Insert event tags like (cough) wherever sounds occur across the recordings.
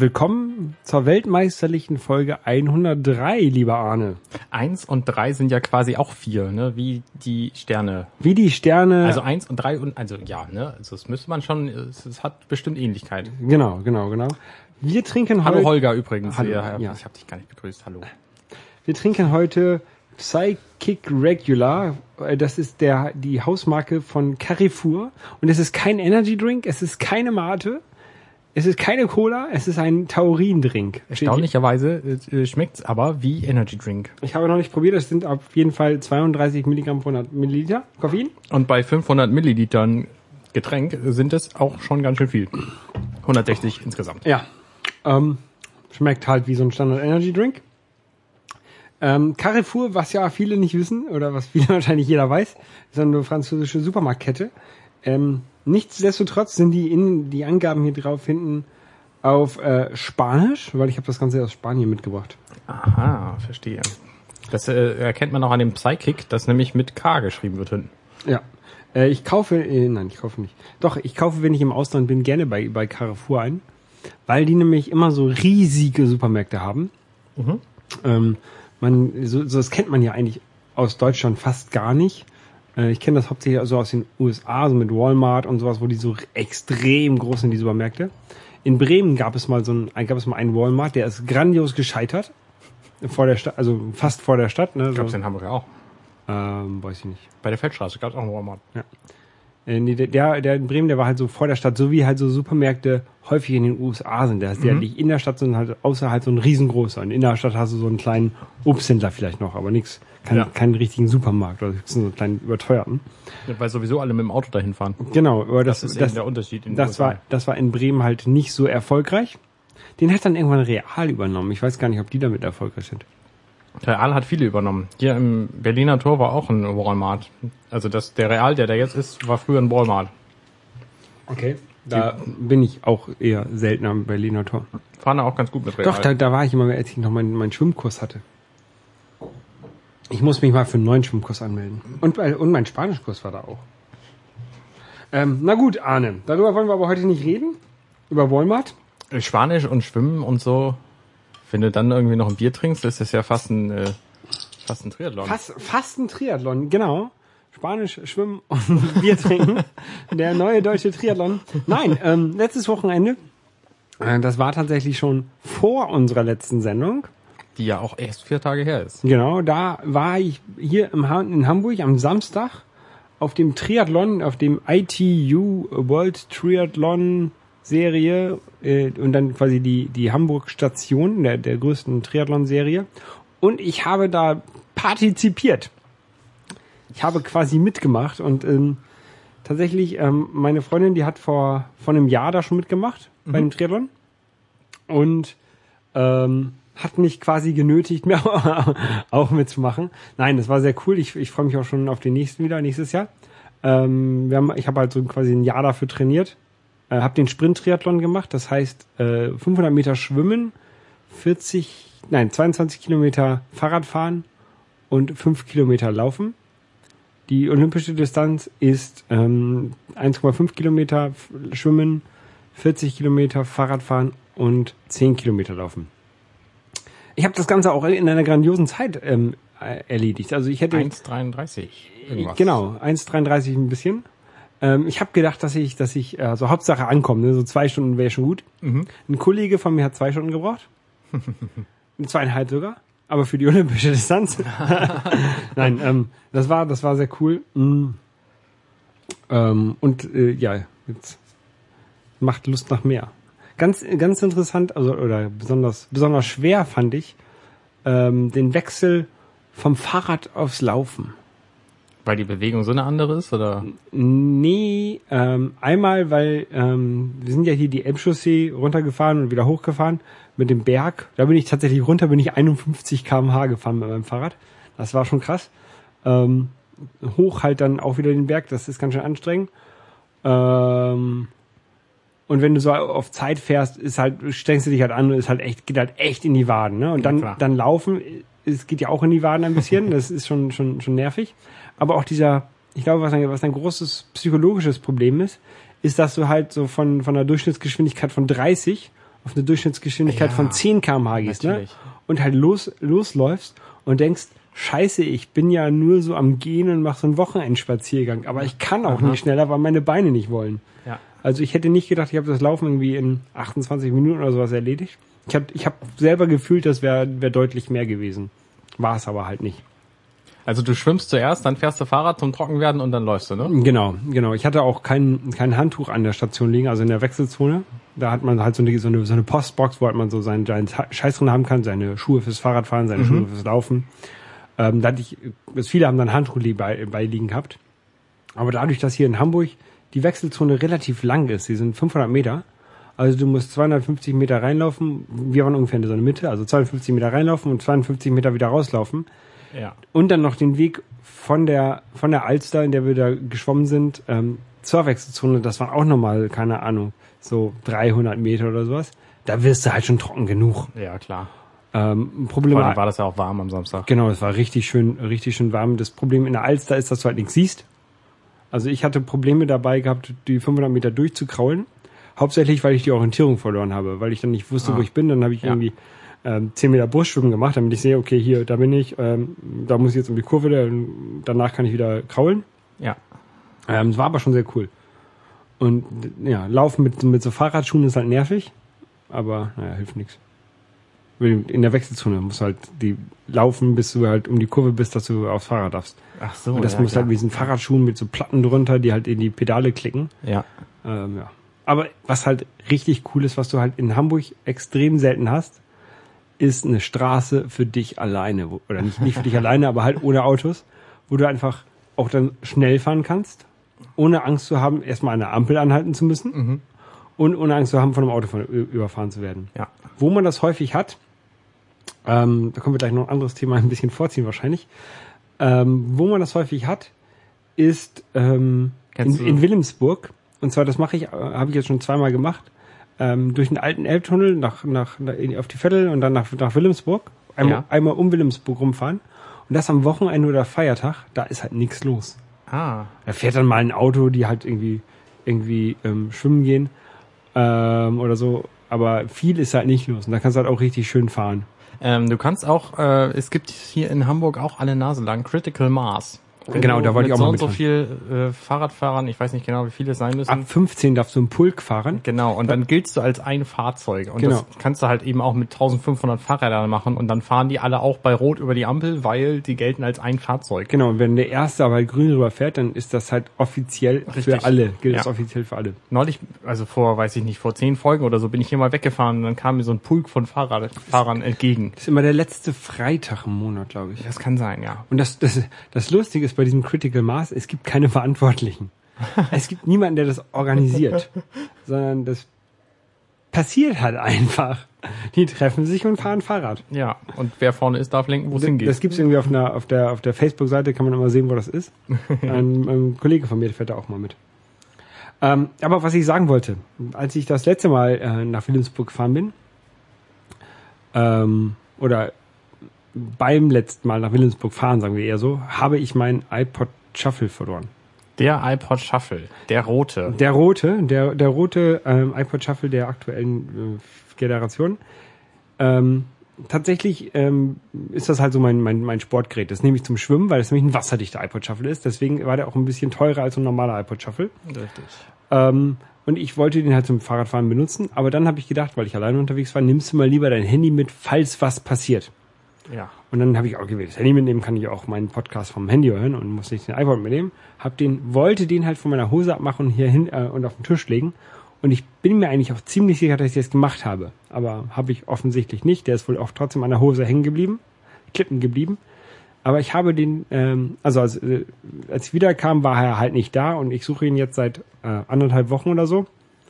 Willkommen zur weltmeisterlichen Folge 103, lieber Arne. Eins und drei sind ja quasi auch vier, ne? Wie die Sterne. Wie die Sterne. Also eins und drei und also ja, ne? Also das müsste man schon. Es, es hat bestimmt Ähnlichkeit. genau, genau, genau. Wir trinken Hallo heute. Holger übrigens. Hallo, ja, ja. Ich habe dich gar nicht begrüßt. Hallo. Wir trinken heute Psychic Regular. Äh, Das ist der die Hausmarke von Carrefour und es ist kein Energy Drink, es ist keine Mate, es ist keine Cola, es ist ein Taurindrink. Erstaunlicherweise äh, schmeckt's aber wie Energy Drink. Ich habe noch nicht probiert, es sind auf jeden Fall 32 Milligramm pro 100 Milliliter Koffein. Und bei 500 Millilitern Getränk sind es auch schon ganz schön viel. 160 insgesamt. Ja. Ähm, schmeckt halt wie so ein Standard Energy Drink. Ähm, Carrefour, was ja viele nicht wissen, oder was viele (laughs) wahrscheinlich jeder weiß, ist eine französische Supermarktkette. Ähm, nichtsdestotrotz sind die, in, die Angaben hier drauf hinten auf äh, Spanisch, weil ich habe das Ganze aus Spanien mitgebracht. Aha, verstehe. Das äh, erkennt man auch an dem Psychic, das nämlich mit K geschrieben wird hinten. Ja. Äh, ich kaufe, äh, nein, ich kaufe nicht. Doch, ich kaufe, wenn ich im Ausland bin, gerne bei, bei Carrefour ein, weil die nämlich immer so riesige Supermärkte haben. Ähm, man, so, so das kennt man ja eigentlich aus Deutschland fast gar nicht. Äh, ich kenne das hauptsächlich also aus den USA, so mit Walmart und sowas, wo die so extrem groß sind, die Supermärkte. In Bremen gab es mal so ein, gab es mal einen Walmart, der ist grandios gescheitert. Vor der Stadt, also fast vor der Stadt, ne? Glaube, So, in Hamburg auch. ähm, weiß ich nicht. Bei der Feldstraße gab es auch einen Walmart. Äh, nee, der, der in Bremen, der war halt so vor der Stadt, so wie halt so Supermärkte häufig in den USA sind. Der ist ja nicht in der Stadt, sondern halt außerhalb so ein riesengroßer. Und in der Stadt hast du so einen kleinen Obsthändler vielleicht noch, aber nix, kein, Ja. keinen richtigen Supermarkt oder so einen kleinen überteuerten. Weil sowieso alle mit dem Auto dahin fahren. Genau, aber das, Das ist das, der Unterschied in das USA. war, das war in Bremen halt nicht so erfolgreich. Den hat dann irgendwann Real übernommen. Ich weiß gar nicht, ob die damit erfolgreich sind. Real hat viele übernommen. Hier im Berliner Tor war auch ein Walmart. Also das, der Real, der da jetzt ist, war früher ein Walmart. Okay. Da bin ich auch eher seltener am Berliner Tor. Fahren da auch ganz gut mit Real. Doch, da, da war ich immer, als ich noch meinen, meinen Schwimmkurs hatte. Ich muss mich mal für einen neuen Schwimmkurs anmelden. Und, bei- und mein Spanischkurs war da auch. Ähm, na gut, Arne, darüber wollen wir aber heute nicht reden. Über Walmart. Spanisch und Schwimmen und so. Wenn du dann irgendwie noch ein Bier trinkst, ist das ja fast ein, äh, fast ein Triathlon. Fast, fast ein Triathlon, genau. Spanisch, Schwimmen und Bier trinken. Der neue deutsche Triathlon. Nein, ähm, letztes Wochenende, äh, das war tatsächlich schon vor unserer letzten Sendung. Die ja auch erst vier Tage her ist. Genau, da war ich hier im ha in Hamburg am Samstag auf dem Triathlon, auf dem ITU World Triathlon Serie äh, und dann quasi die, die Hamburg Station der, der größten Triathlon Serie. Und ich habe da partizipiert. Ich habe quasi mitgemacht und ähm, tatsächlich ähm, meine Freundin, die hat vor, vor einem Jahr da schon mitgemacht bei dem Triathlon und ähm, hat mich quasi genötigt, (laughs) mir auch mitzumachen. Nein, das war sehr cool. Ich, ich freue mich auch schon auf den nächsten wieder, nächstes Jahr. Ähm, wir haben, ich habe halt so quasi ein Jahr dafür trainiert, äh, habe den Sprint-Triathlon gemacht. Das heißt, äh, 500 Meter schwimmen, 40, nein, 22 Kilometer Fahrrad fahren und 5 Kilometer laufen. Die olympische Distanz ist ähm, 1,5 Kilometer schwimmen, 40 Kilometer Fahrrad fahren und 10 Kilometer laufen. Ich habe das Ganze auch in einer grandiosen Zeit ähm, äh, erledigt. Also ich hätte 1,33 irgendwas. genau 1,33 ein bisschen. Ähm, ich habe gedacht, dass ich, dass ich äh, so Hauptsache ankommen. Ne? So zwei Stunden wäre schon gut. Ein Kollege von mir hat zwei Stunden gebraucht, (laughs) zweieinhalb sogar. Aber für die olympische Distanz. (laughs) Nein, ähm, das war das war sehr cool. Mm. Ähm, und äh, ja, jetzt macht Lust nach mehr. Ganz ganz interessant, also oder besonders besonders schwer fand ich ähm, den Wechsel vom Fahrrad aufs Laufen. Weil die Bewegung so eine andere ist, oder? Nee, ähm, einmal, weil ähm, wir sind ja hier die Elbchaussee runtergefahren und wieder hochgefahren mit dem Berg. Da bin ich tatsächlich runter, bin ich 51 km/h gefahren mit meinem Fahrrad. Das war schon krass. Ähm, hoch halt dann auch wieder den Berg, das ist ganz schön anstrengend. Ähm, und wenn du so auf Zeit fährst, ist halt, strengst du dich halt an und ist halt echt, geht halt echt in die Waden, ne? Und dann, klar. dann laufen, es geht ja auch in die Waden ein bisschen, das ist schon, schon, schon nervig. Aber auch dieser, ich glaube, was ein, was ein großes psychologisches Problem ist, ist, dass du halt so von, von einer Durchschnittsgeschwindigkeit von 30 auf eine Durchschnittsgeschwindigkeit Ja, von 10 km/h gehst, ne? natürlich. Und halt los, losläufst und denkst, scheiße, ich bin ja nur so am Gehen und mache so einen Wochenendspaziergang, aber ich kann auch nicht schneller, weil meine Beine nicht wollen. Ja. Also ich hätte nicht gedacht, ich habe das Laufen irgendwie in 28 Minuten oder sowas erledigt. Ich habe ich hab selber gefühlt, das wäre wär deutlich mehr gewesen. War es aber halt nicht. Also du schwimmst zuerst, dann fährst du Fahrrad zum Trockenwerden und dann läufst du, ne? Genau, genau. Ich hatte auch kein, kein Handtuch an der Station liegen, also in der Wechselzone. Da hat man halt so eine, so eine, so eine Postbox, wo halt man so seinen, seinen Scheiß drin haben kann, seine Schuhe fürs Fahrradfahren, seine Schuhe fürs Laufen. Ähm, da hatte ich, viele haben dann Handtuch li- bei, beiliegen gehabt. Aber dadurch, dass hier in Hamburg die Wechselzone relativ lang ist, die sind 500 Meter, also du musst 250 Meter reinlaufen, wir waren ungefähr in so einer Mitte, also 250 Meter reinlaufen und 52 Meter wieder rauslaufen Ja. und dann noch den Weg von der von der Alster, in der wir da geschwommen sind, ähm, zur Wechselzone. Das waren auch nochmal, keine Ahnung, so 300 Meter oder sowas. Da wirst du halt schon trocken genug. Ja, klar. Ähm, Problem Vor allem war das ja auch warm am Samstag. Genau, es war richtig schön, richtig schön warm. Das Problem in der Alster ist, dass du halt nichts siehst. Also ich hatte Probleme dabei gehabt, die 500 Meter durchzukraulen. Hauptsächlich, weil ich die Orientierung verloren habe, weil ich dann nicht wusste, Ah. wo ich bin. Dann habe ich Ja. irgendwie ähm, 10 Meter Brustschwimmen gemacht, damit ich sehe, okay, hier, da bin ich, ähm, da muss ich jetzt um die Kurve, dann, danach kann ich wieder kraulen. Ja. Ähm, es war aber schon sehr cool. Und ja, Laufen mit, mit so Fahrradschuhen ist halt nervig, aber naja, hilft nichts. In der Wechselzone musst du halt die laufen, bis du halt um die Kurve bist, dass du aufs Fahrrad darfst. Ach so. Und das ja, muss halt mit diesen Fahrradschuhen mit so Platten drunter, die halt in die Pedale klicken. Ja. Ähm, ja. Aber was halt richtig cool ist, was du halt in Hamburg extrem selten hast, ist eine Straße für dich alleine. Oder nicht, nicht für dich alleine, aber halt ohne Autos, wo du einfach auch dann schnell fahren kannst, ohne Angst zu haben, erstmal der Ampel anhalten zu müssen und ohne Angst zu haben, von einem Auto von, überfahren zu werden. Ja. Wo man das häufig hat, ähm, da können wir gleich noch ein anderes Thema ein bisschen vorziehen wahrscheinlich, ähm, wo man das häufig hat, ist ähm, in, in Wilhelmsburg. Und zwar, das mache ich, äh, habe ich jetzt schon zweimal gemacht, ähm, durch den alten Elbtunnel nach, nach, auf die Vettel und dann nach, nach Wilhelmsburg. Einmal, Ja. einmal um Wilhelmsburg rumfahren. Und das am Wochenende oder Feiertag, da ist halt nichts los. Ah. Da fährt dann mal ein Auto, die halt irgendwie, irgendwie ähm, schwimmen gehen ähm, oder so. Aber viel ist halt nicht los. Und da kannst du halt auch richtig schön fahren. Ähm, du kannst auch, äh, es gibt hier in Hamburg auch alle Nase lang Critical Mass. Wenn Genau, da wollte ich mit auch so mal und so viel äh, Fahrradfahrern, ich weiß nicht genau, wie viele es sein müssen. Ab 15 darfst du einen Pulk fahren. Genau, und dann giltst du als ein Fahrzeug. Und Genau. das kannst du halt eben auch mit 1500 Fahrrädern machen. Und dann fahren die alle auch bei Rot über die Ampel, weil die gelten als ein Fahrzeug. Genau, und wenn der Erste aber grün rüber fährt, dann ist das halt offiziell Richtig. für alle. Gilt das Ja. offiziell für alle. Neulich, also vor, weiß ich nicht, vor zehn Folgen oder so, bin ich hier mal weggefahren und dann kam mir so ein Pulk von Fahrradfahrern entgegen. Das ist immer der letzte Freitag im Monat, glaube ich. Das kann sein, ja. Und das, das, das Lustige ist bei diesem Critical Mass, es gibt keine Verantwortlichen. es gibt niemanden, der das organisiert, (laughs) sondern das passiert halt einfach. Die treffen sich und fahren Fahrrad. Ja, und wer vorne ist, darf lenken, wo es hingeht. Das gibt's irgendwie auf, einer, auf der, auf der Facebook-Seite, kann man immer sehen, wo das ist. (laughs) ein, ein Kollege von mir fährt da auch mal mit. Ähm, aber was ich sagen wollte, als ich das letzte Mal äh, nach Wilhelmsburg gefahren bin, ähm, oder beim letzten Mal nach Wilhelmsburg fahren, sagen wir eher so, habe ich mein iPod Shuffle verloren. der iPod Shuffle, der rote. Der rote, der, der rote ähm, iPod Shuffle der aktuellen äh, Generation. Ähm, tatsächlich ähm, ist das halt so mein, mein, mein Sportgerät. Das nehme ich zum Schwimmen, weil es nämlich ein wasserdichter iPod Shuffle ist. Deswegen war der auch ein bisschen teurer als ein normaler iPod Shuffle. Richtig. Ähm, und ich wollte den halt zum Fahrradfahren benutzen. Aber dann habe ich gedacht, weil ich alleine unterwegs war, nimmst du mal lieber dein Handy mit, falls was passiert. Ja. Und dann habe ich auch gewählt, das Handy mitnehmen kann ich auch meinen Podcast vom Handy hören und muss nicht den iPod mitnehmen. Hab den, wollte den halt von meiner Hose abmachen und hier hin äh, und auf den Tisch legen. Und ich bin mir eigentlich auch ziemlich sicher, dass ich das gemacht habe. Aber habe ich offensichtlich nicht. Der ist wohl auch trotzdem an der Hose hängen geblieben, klippen geblieben. Aber ich habe den, ähm, also als, äh, als ich wiederkam, war er halt nicht da und ich suche ihn jetzt seit äh, anderthalb Wochen oder so. Und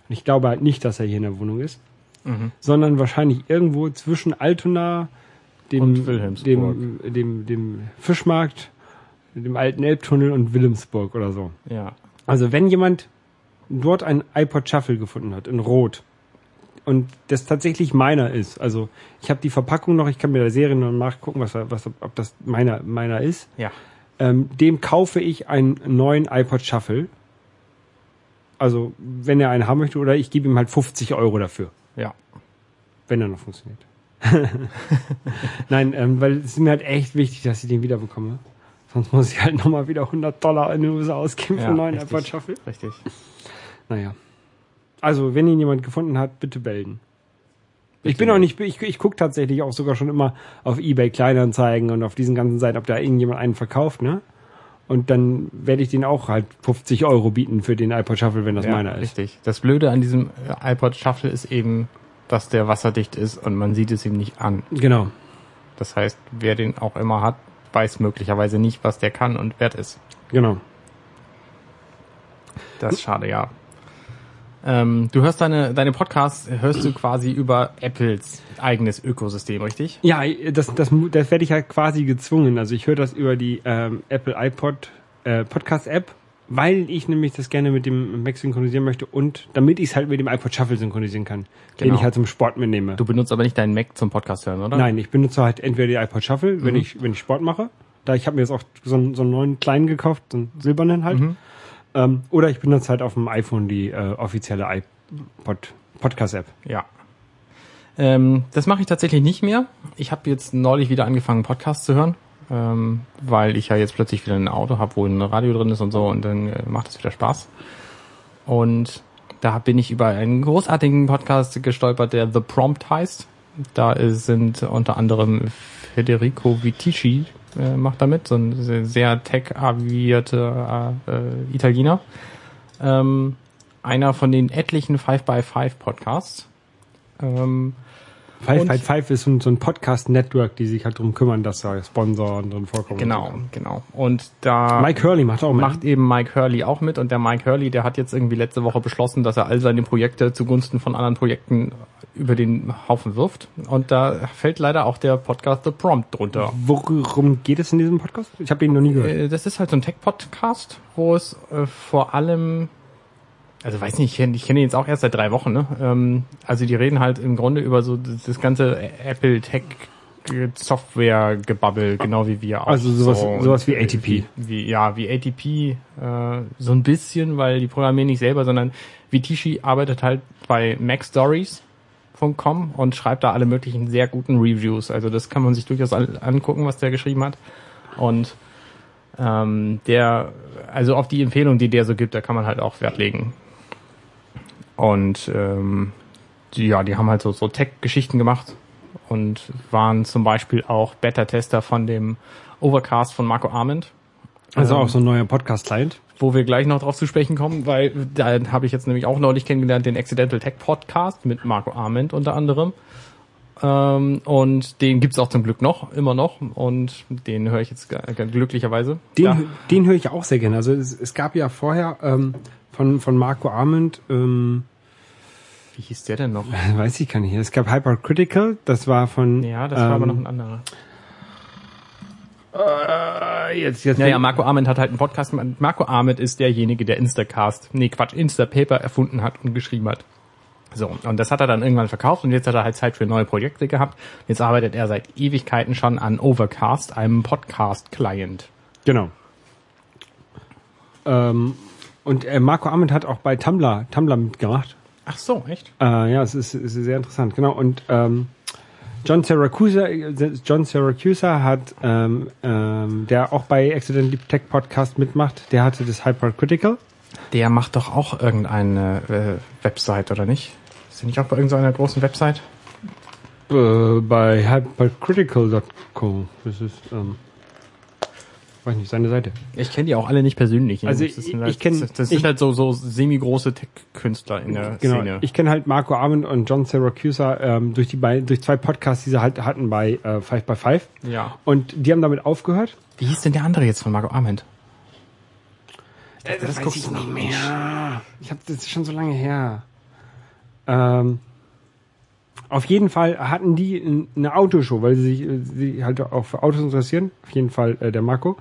ich glaube halt nicht, dass er hier in der Wohnung ist, Mhm. sondern wahrscheinlich irgendwo zwischen Altona, dem, dem, dem, dem Fischmarkt, dem alten Elbtunnel und Wilhelmsburg oder so. Ja. Also wenn jemand dort ein iPod Shuffle gefunden hat, in Rot, und das tatsächlich meiner ist, also ich habe die Verpackung noch, ich kann mir der Serie noch nachgucken, was, was, ob das meiner, meiner ist, Ja. ähm, dem kaufe ich einen neuen iPod Shuffle Also, wenn er einen haben möchte, oder ich gebe ihm halt 50 Euro dafür, Ja. wenn er noch funktioniert. (laughs) Nein, ähm, weil es ist mir halt echt wichtig, dass ich den wiederbekomme. Sonst muss ich halt nochmal wieder 100 Dollar in den USA ausgeben für ja einen neuen richtig. iPod Shuffle. Richtig. Naja. Also, wenn ihn jemand gefunden hat, bitte melden. Ich bin auch nicht, ich, ich gucke tatsächlich auch sogar schon immer auf Ebay Kleinanzeigen und auf diesen ganzen Seiten, ob da irgendjemand einen verkauft, ne? Und dann werde ich den auch halt 50 Euro bieten für den iPod Shuffle, wenn das ja, meiner ist. Richtig. Das Blöde an diesem äh, iPod Shuffle ist eben, dass der wasserdicht ist und man sieht es ihm nicht an. Genau. Das heißt, wer den auch immer hat, weiß möglicherweise nicht, was der kann und wert ist. Genau. Das ist schade, ja. Ähm, du hörst deine, deine Podcasts, hörst du quasi über Apples eigenes Ökosystem, richtig? Ja, das, das, das werde ich halt quasi gezwungen. Also ich höre das über die ähm, Apple iPod äh, Podcast App, weil ich nämlich das gerne mit dem Mac synchronisieren möchte und damit ich es halt mit dem iPod Shuffle synchronisieren kann, den Genau. ich halt zum Sport mitnehme. Du benutzt aber nicht deinen Mac zum Podcast hören, oder? Nein, ich benutze halt entweder die iPod Shuffle, wenn Mhm. ich wenn ich Sport mache. Da ich habe mir jetzt auch so einen, so einen neuen kleinen gekauft, so einen silbernen halt. Mhm. Ähm, oder ich benutze halt auf dem iPhone die äh, offizielle iPod Podcast App. Ja. Ähm, das mache ich tatsächlich nicht mehr. Ich habe jetzt neulich wieder angefangen, Podcasts zu hören, ähm, weil ich ja jetzt plötzlich wieder ein Auto habe, wo ein Radio drin ist und so und dann äh, macht es wieder Spaß. Und da bin ich über einen großartigen Podcast gestolpert, der The Prompt heißt. Da ist, sind unter anderem Federico Vitici äh, macht damit, so ein sehr- sehr tech-avierter äh, Italiener. Ähm, einer von den etlichen 5x5 Podcasts. Ähm, Five Five Five ist so ein, Podcast-Network, die sich halt drum kümmern, dass da Sponsoren drin vorkommen. genau, genau. Und da Mike Hurley macht auch mit. macht eben Mike Hurley auch mit und der Mike Hurley, der hat jetzt irgendwie letzte Woche beschlossen, dass er all seine Projekte zugunsten von anderen Projekten über den Haufen wirft. Und da fällt leider auch der Podcast The Prompt drunter. Worum geht es in diesem Podcast? Ich habe ihn noch nie gehört. Äh, Das ist halt so ein Tech-Podcast, wo es äh, vor allem, also weiß nicht, ich kenne kenn ihn jetzt auch erst seit drei Wochen, ne? Ähm, also die reden halt im Grunde über so das, das ganze Apple Tech Software gebabbel, genau wie wir auch. Also sowas- so, sowas wie ATP. Wie, wie, ja, wie ATP, äh, so ein bisschen, weil die programmieren nicht selber, sondern Vitici arbeitet halt bei MacStories.com und schreibt da alle möglichen sehr guten Reviews. Also das kann man sich durchaus an- angucken, was der geschrieben hat. Und ähm, der, also auf die Empfehlung, die der so gibt, da kann man halt auch Wert legen. Und ähm, die, ja, die haben halt so, so Tech-Geschichten gemacht und waren zum Beispiel auch Beta-Tester von dem Overcast von Marco Arment. Also Ähm, auch so ein neuer Podcast-Client. wo wir gleich noch drauf zu sprechen kommen, weil da habe ich jetzt nämlich auch neulich kennengelernt, den Accidental Tech Podcast mit Marco Arment unter anderem. Ähm, und den gibt's auch zum Glück noch, immer noch. Und den höre ich jetzt glücklicherweise. Den, Da- den höre ich auch sehr gerne. Also es, es gab ja vorher ähm, von, von Marco Arment, ähm, wie hieß der denn noch? (laughs) weiß ich gar nicht, es gab Hypercritical, das war von... Ja, das war aber ähm, noch ein anderer. äh, jetzt, jetzt Ja, ja, Marco Arment hat halt einen Podcast. gemacht. Marco Arment ist derjenige, der Instacast, nee, Quatsch, Instapaper erfunden hat und geschrieben hat. So, und das hat er dann irgendwann verkauft und jetzt hat er halt Zeit für neue Projekte gehabt. Jetzt arbeitet er seit Ewigkeiten schon an Overcast, einem Podcast-Client. Genau. Ähm, und äh, Marco Arment hat auch bei Tumblr, Tumblr mitgemacht. Ach so, echt? Äh, ja, es ist, ist sehr interessant, genau. Und ähm, John Syracuse, John Syracuse hat, ähm, ähm, der auch bei Accidentally Tech Podcast mitmacht, der hatte das Hypercritical. Der macht doch auch irgendeine äh, Website, oder nicht? Ist der nicht auch bei irgendeiner großen Website? Äh, bei hypercritical.co. Das ist, ähm, weiß nicht, seine Seite. Ich kenne die auch alle nicht persönlich. Also Das ich- sind halt, ich kenn- das, das sind ich- halt so, so semi-große Tech-Künstler in der Genau. Szene. Ich kenne halt Marco Arment und John Syracuse ähm, durch die beiden, durch zwei Podcasts, die sie halt hatten bei äh, Five by Five. ja. Und die haben damit aufgehört. Wie hieß denn der andere jetzt von Marco Arment? Das, das weiß guckst ich du nicht mehr. Ich habe das ist schon so lange her. Ähm, auf jeden Fall hatten die eine Autoshow, weil sie sich äh, sie halt auch für Autos interessieren. Auf jeden Fall äh, der Marco.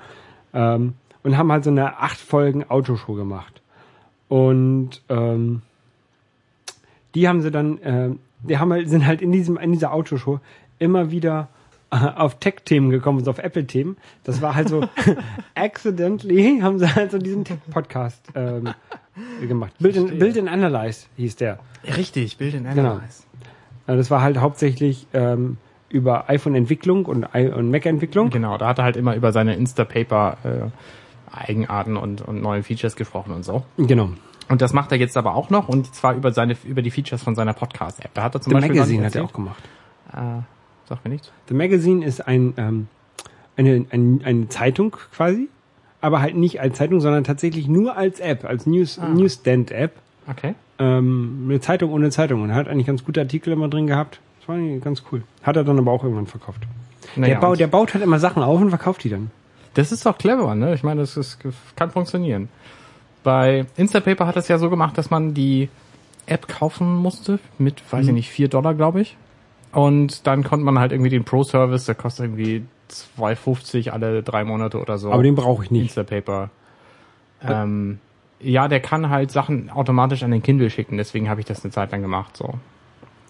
Ähm, und haben halt so eine acht Folgen Autoshow gemacht. Und ähm, die haben sie dann, äh, die haben halt, sind halt in diesem in dieser Autoshow immer wieder äh, auf Tech-Themen gekommen, so auf Apple-Themen. Das war halt so (laughs) accidentally haben sie halt so diesen Tech-Podcast ähm, gemacht. Build and, Build and Analyze hieß der. Richtig, Bild in Genau. Ja, Das war halt hauptsächlich ähm, über iPhone-Entwicklung und, i- und Mac-Entwicklung. Genau, da hat er halt immer über seine Instapaper äh, Eigenarten und, und neue Features gesprochen und so. Genau. Und das macht er jetzt aber auch noch und zwar über seine über die Features von seiner Podcast-App. Da hat er zum The Beispiel Magazine hat er auch gemacht. Äh, sag mir nichts. The Magazine ist ein, ähm, eine, ein, eine Zeitung quasi, aber halt nicht als Zeitung, sondern tatsächlich nur als App, als News, Ah. Newsstand-App. Okay. Ähm, eine Zeitung ohne Zeitung und er hat eigentlich ganz gute Artikel immer drin gehabt. Das war eigentlich ganz cool. Hat er dann aber auch irgendwann verkauft. Naja, der, baut, und der baut halt immer Sachen auf und verkauft die dann. das ist doch clever, ne? Ich meine, das ist, kann funktionieren. Bei Instapaper hat es ja so gemacht, dass man die App kaufen musste mit, weiß Mhm. ich nicht, 4 Dollar, glaube ich. Und dann konnte man halt irgendwie den Pro-Service, der kostet irgendwie 2,50 alle drei Monate oder so. Aber den brauche ich nicht. Instapaper. Ähm, ja, der kann halt Sachen automatisch an den Kindle schicken, deswegen habe ich das eine Zeit lang gemacht. So.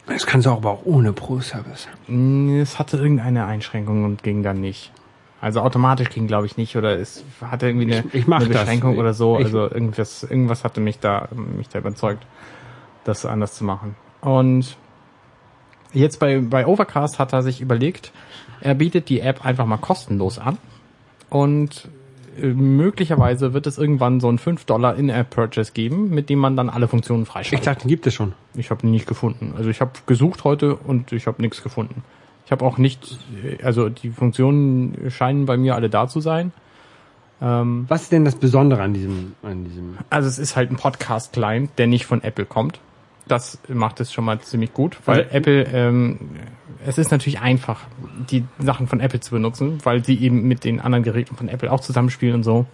Das kannst du auch aber auch ohne Pro-Service. Mm, Es hatte irgendeine Einschränkung und ging dann nicht. Also automatisch ging, glaube ich, nicht oder es hatte irgendwie eine, Ich- ich eine das. Beschränkung oder so. Ich- also irgendwas, irgendwas hatte mich da, mich da überzeugt, das anders zu machen. Und jetzt bei, bei Overcast hat er sich überlegt, er bietet die App einfach mal kostenlos an und möglicherweise wird es irgendwann so ein 5 Dollar In-App-Purchase geben, mit dem man dann alle Funktionen Ich freischaltet. dachte, den gibt es schon. Ich habe ihn nicht gefunden. Also ich habe gesucht heute und ich habe nichts gefunden. Ich habe auch nicht, also die Funktionen scheinen bei mir alle da zu sein. Ähm, Was ist denn das Besondere an diesem, an diesem? also es ist halt ein Podcast-Client, der nicht von Apple kommt. Das macht es schon mal ziemlich gut, weil Also- Apple, ähm, es ist natürlich einfach, die Sachen von Apple zu benutzen, weil sie eben mit den anderen Geräten von Apple auch zusammenspielen und so.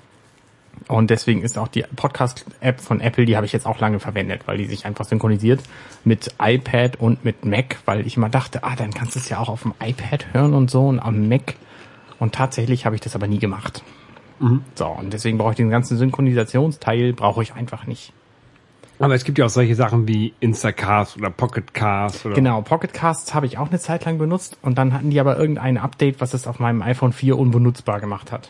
Und deswegen ist auch die Podcast-App von Apple, die habe ich jetzt auch lange verwendet, weil die sich einfach synchronisiert mit iPad und mit Mac, weil ich immer dachte, ah, dann kannst du es ja auch auf dem iPad hören und so und am Mac. Und tatsächlich habe ich das aber nie gemacht. So, und deswegen brauche ich den ganzen Synchronisationsteil, brauche ich einfach nicht. Aber es gibt ja auch solche Sachen wie Instacast oder Pocketcast oder. Genau, Pocket Casts habe ich auch eine Zeit lang benutzt und dann hatten die aber irgendein Update, was es auf meinem iPhone 4 unbenutzbar gemacht hat.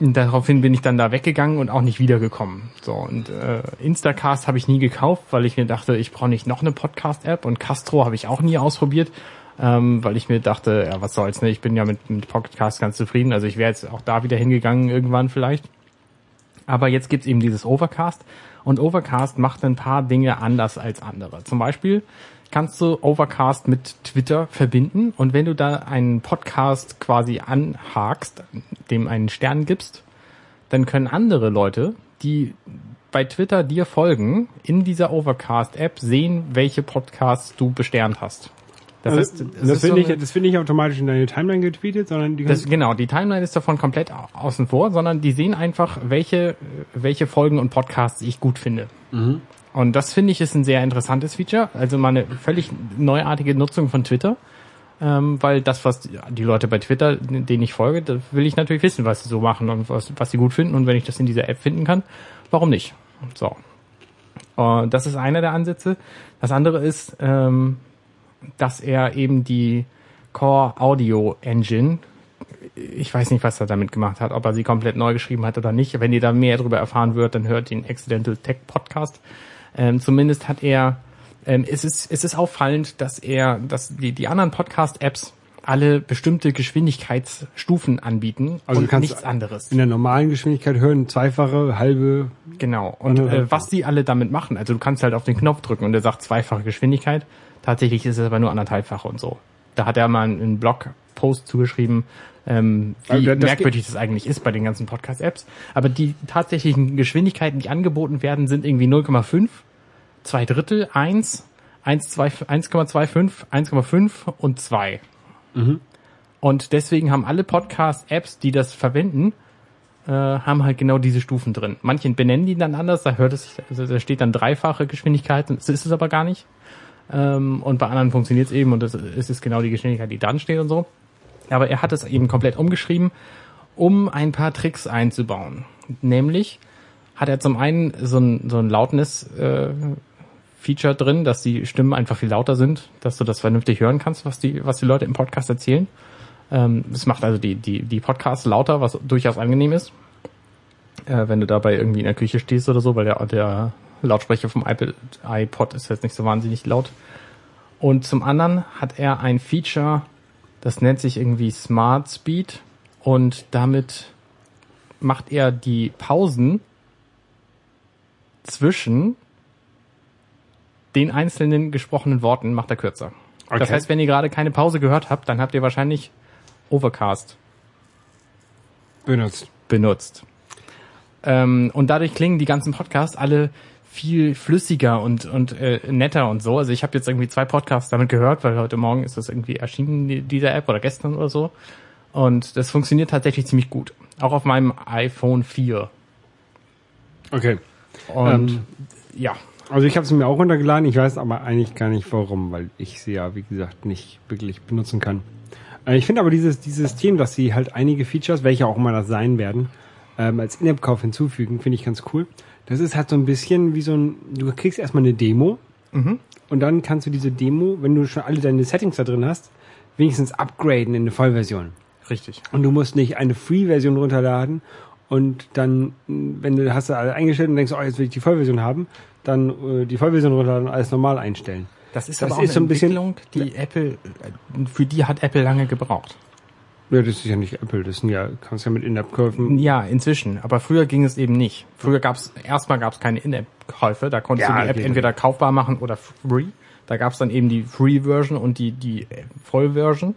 Und daraufhin bin ich dann da weggegangen und auch nicht wiedergekommen. So und äh, Instacast habe ich nie gekauft, weil ich mir dachte, ich brauche nicht noch eine Podcast-App und Castro habe ich auch nie ausprobiert, ähm, weil ich mir dachte, ja was soll's, ne? Ich bin ja mit, mit Pocket Cast ganz zufrieden. Also ich wäre jetzt auch da wieder hingegangen irgendwann vielleicht. Aber jetzt gibt's eben dieses Overcast und Overcast macht ein paar Dinge anders als andere. Zum Beispiel kannst du Overcast mit Twitter verbinden und wenn du da einen Podcast quasi anhakst, dem einen Stern gibst, dann können andere Leute, die bei Twitter dir folgen, in dieser Overcast-App sehen, welche Podcasts du besternt hast. Das Das, heißt, das, es ist wird so eine- das wird nicht automatisch in deine Timeline getweetet, sondern die das, genau, die Timeline ist davon komplett au- außen vor, sondern die sehen einfach, welche, welche Folgen und Podcasts ich gut finde. Und das finde ich ist ein sehr interessantes Feature, also mal eine völlig neuartige Nutzung von Twitter. Ähm, weil das, was die Leute bei Twitter, denen ich folge, da will ich natürlich wissen, was sie so machen und was, was sie gut finden. Und wenn ich das in dieser App finden kann, warum nicht? So. Äh, das ist einer der Ansätze. Das andere ist, ähm, dass er eben die Core Audio Engine, ich weiß nicht, was er damit gemacht hat, ob er sie komplett neu geschrieben hat oder nicht. Wenn ihr da mehr darüber erfahren würdet, dann hört den Accidental Tech Podcast. Ähm, zumindest hat er, ähm, es ist, es ist auffallend, dass er, dass die, die anderen Podcast-Apps alle bestimmte Geschwindigkeitsstufen anbieten Also du und kannst nichts anderes. in der normalen Geschwindigkeit hören, zweifache, halbe. Genau. Und äh, was die alle damit machen, also du kannst halt auf den Knopf drücken und der sagt zweifache Geschwindigkeit. Tatsächlich ist es aber nur anderthalbfache und so. Da hat er mal einen Blogpost zugeschrieben, ähm, wie Also das- merkwürdig das eigentlich ist bei den ganzen Podcast-Apps. Aber die tatsächlichen Geschwindigkeiten, die angeboten werden, sind irgendwie 0,5, zwei Drittel, 1, 1,2 1,25, 1,5 und 2. Und deswegen haben alle Podcast-Apps, die das verwenden, äh, haben halt genau diese Stufen drin. Manche benennen die dann anders, da hört es sich, also da steht dann dreifache Geschwindigkeit, das ist es aber gar nicht. Ähm, und bei anderen funktioniert es eben und das ist es genau die Geschwindigkeit, die dann steht und so. Aber er hat es eben komplett umgeschrieben, um ein paar Tricks einzubauen. Nämlich hat er zum einen so ein, so ein Loudness äh, drin, dass die Stimmen einfach viel lauter sind, dass du das vernünftig hören kannst, was die, was die Leute im Podcast erzählen. Ähm, das macht also die, die, die Podcasts lauter, was durchaus angenehm ist. äh, wenn du dabei irgendwie in der Küche stehst oder so, weil der, der Lautsprecher vom iPod, ist jetzt nicht so wahnsinnig laut. Und zum anderen hat er ein Feature, das nennt sich irgendwie Smart Speed und damit macht er die Pausen zwischen den einzelnen gesprochenen Worten macht er kürzer. Okay. Das heißt, wenn ihr gerade keine Pause gehört habt, dann habt ihr wahrscheinlich Overcast Benutzt. benutzt. Ähm, und dadurch klingen die ganzen Podcasts alle viel flüssiger und, und äh, netter und so. Also ich habe jetzt irgendwie zwei Podcasts damit gehört, weil heute Morgen ist das irgendwie erschienen, die- diese App, oder gestern oder so. Und das funktioniert tatsächlich ziemlich gut. Auch auf meinem iPhone 4. Okay. Und Ähm, ja, Also ich habe es mir auch runtergeladen, ich weiß aber eigentlich gar nicht warum, weil ich sie ja, wie gesagt, nicht wirklich benutzen kann. Äh, Ich finde aber dieses, dieses System, dass sie halt einige Features, welche auch immer das sein werden, ähm, als In-App-Kauf hinzufügen, finde ich ganz cool. Das ist halt so ein bisschen wie so ein, du kriegst erstmal eine Demo und dann kannst du diese Demo, wenn du schon alle deine Settings da drin hast, wenigstens upgraden in eine Vollversion. richtig. Und du musst nicht eine Free-Version runterladen und dann, wenn du hast du alle eingestellt und denkst, oh, jetzt will ich die Vollversion haben, dann äh, die Vollversion runterladen und alles normal einstellen. Das ist Das aber auch ist so eine ein bisschen- Entwicklung, die Apple, äh, für die hat Apple lange gebraucht. Ja, das ist ja nicht Apple, das sind ja, kannst ja mit In-App kaufen. Ja, inzwischen. Aber früher ging es eben nicht. Früher gab es, erstmal gab es keine In-App-Käufe. Da konntest Ja, du die App entweder kaufbar machen oder free. Da gab es dann eben die Free-Version und die, die Voll-Version.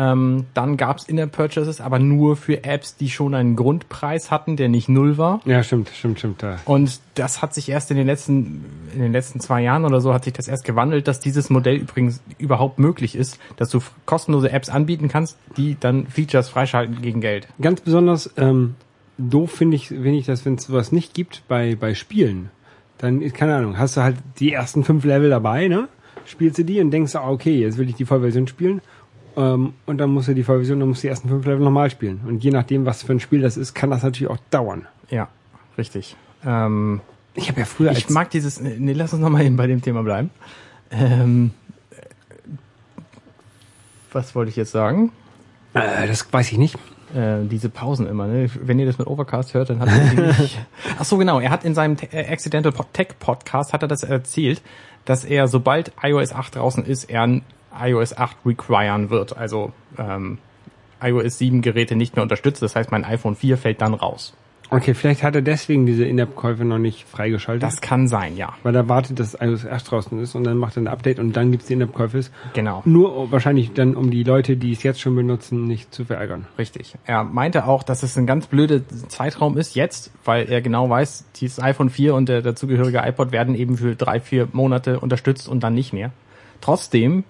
Ähm, dann gab es In-App-Purchases, aber nur für Apps, die schon einen Grundpreis hatten, der nicht null war. Ja, stimmt, stimmt, stimmt. Da. Und das hat sich erst in den letzten, in den letzten zwei Jahren oder so hat sich das erst gewandelt, dass dieses Modell übrigens überhaupt möglich ist, dass du kostenlose Apps anbieten kannst, die dann Features freischalten gegen Geld. Ganz besonders ähm, doof finde ich, finde ich das, wenn es sowas nicht gibt bei, bei Spielen. Dann, keine Ahnung, hast du halt die ersten fünf Level dabei, ne? Spielst du die und denkst, ah, okay, jetzt will ich die Vollversion spielen. Ähm, und dann musst du die Vollversion, dann musst du die ersten fünf Level nochmal spielen. Und je nachdem, was für ein Spiel das ist, kann das natürlich auch dauern. Ja, richtig. Ähm, Ich habe ja früher ich mag dieses, nee, lass uns nochmal eben bei dem Thema bleiben. Ähm, was wollte ich jetzt sagen? äh, das weiß ich nicht. Äh, diese Pausen immer, ne? Wenn ihr das mit Overcast hört, dann hat er die nicht. (laughs) Ach so, genau. Er hat in seinem äh, Accidental Tech Podcast hat er das erzählt, dass er, sobald iOS 8 draußen ist, er ein iOS 8 requiren wird. Also ähm, iOS 7 Geräte nicht mehr unterstützt. Das heißt, mein iPhone 4 fällt dann raus. Okay, vielleicht hat er deswegen diese In-App-Käufe noch nicht freigeschaltet. Das kann sein, ja. weil er wartet, dass iOS 8 draußen ist und dann macht er ein Update und dann gibt's die In-App-Käufe. Genau. Nur wahrscheinlich dann, um die Leute, die es jetzt schon benutzen, nicht zu verärgern. Richtig. Er meinte auch, dass es ein ganz blöder Zeitraum ist jetzt, weil er genau weiß, dieses iPhone 4 und der dazugehörige iPod werden eben für drei, vier Monate unterstützt und dann nicht mehr. Trotzdem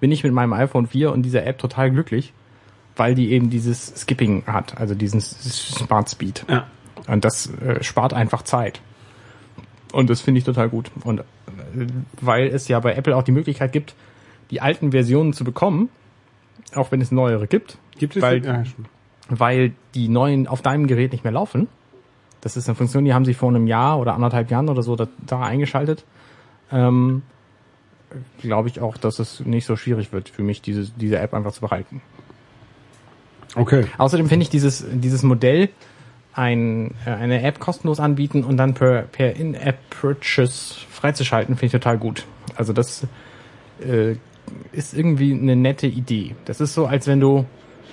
bin ich mit meinem iPhone 4 und dieser App total glücklich, weil die eben dieses Skipping hat, also diesen Smart Speed. Ja. Und das äh, spart einfach Zeit. Und das finde ich total gut. Und äh, weil es ja bei Apple auch die Möglichkeit gibt, die alten Versionen zu bekommen, auch wenn es neuere gibt, Gibt es Weil- ja, weil die neuen auf deinem Gerät nicht mehr laufen. Das ist eine Funktion, die haben sie vor einem Jahr oder anderthalb Jahren oder so da, da eingeschaltet. Ähm, Glaube ich auch, dass es nicht so schwierig wird für mich, diese, diese App einfach zu behalten. Okay. Außerdem finde ich dieses, dieses Modell, ein, äh, eine App kostenlos anbieten und dann per, per In-App-Purchase freizuschalten, finde ich total gut. Also das äh, ist irgendwie eine nette Idee. Das ist so, als wenn du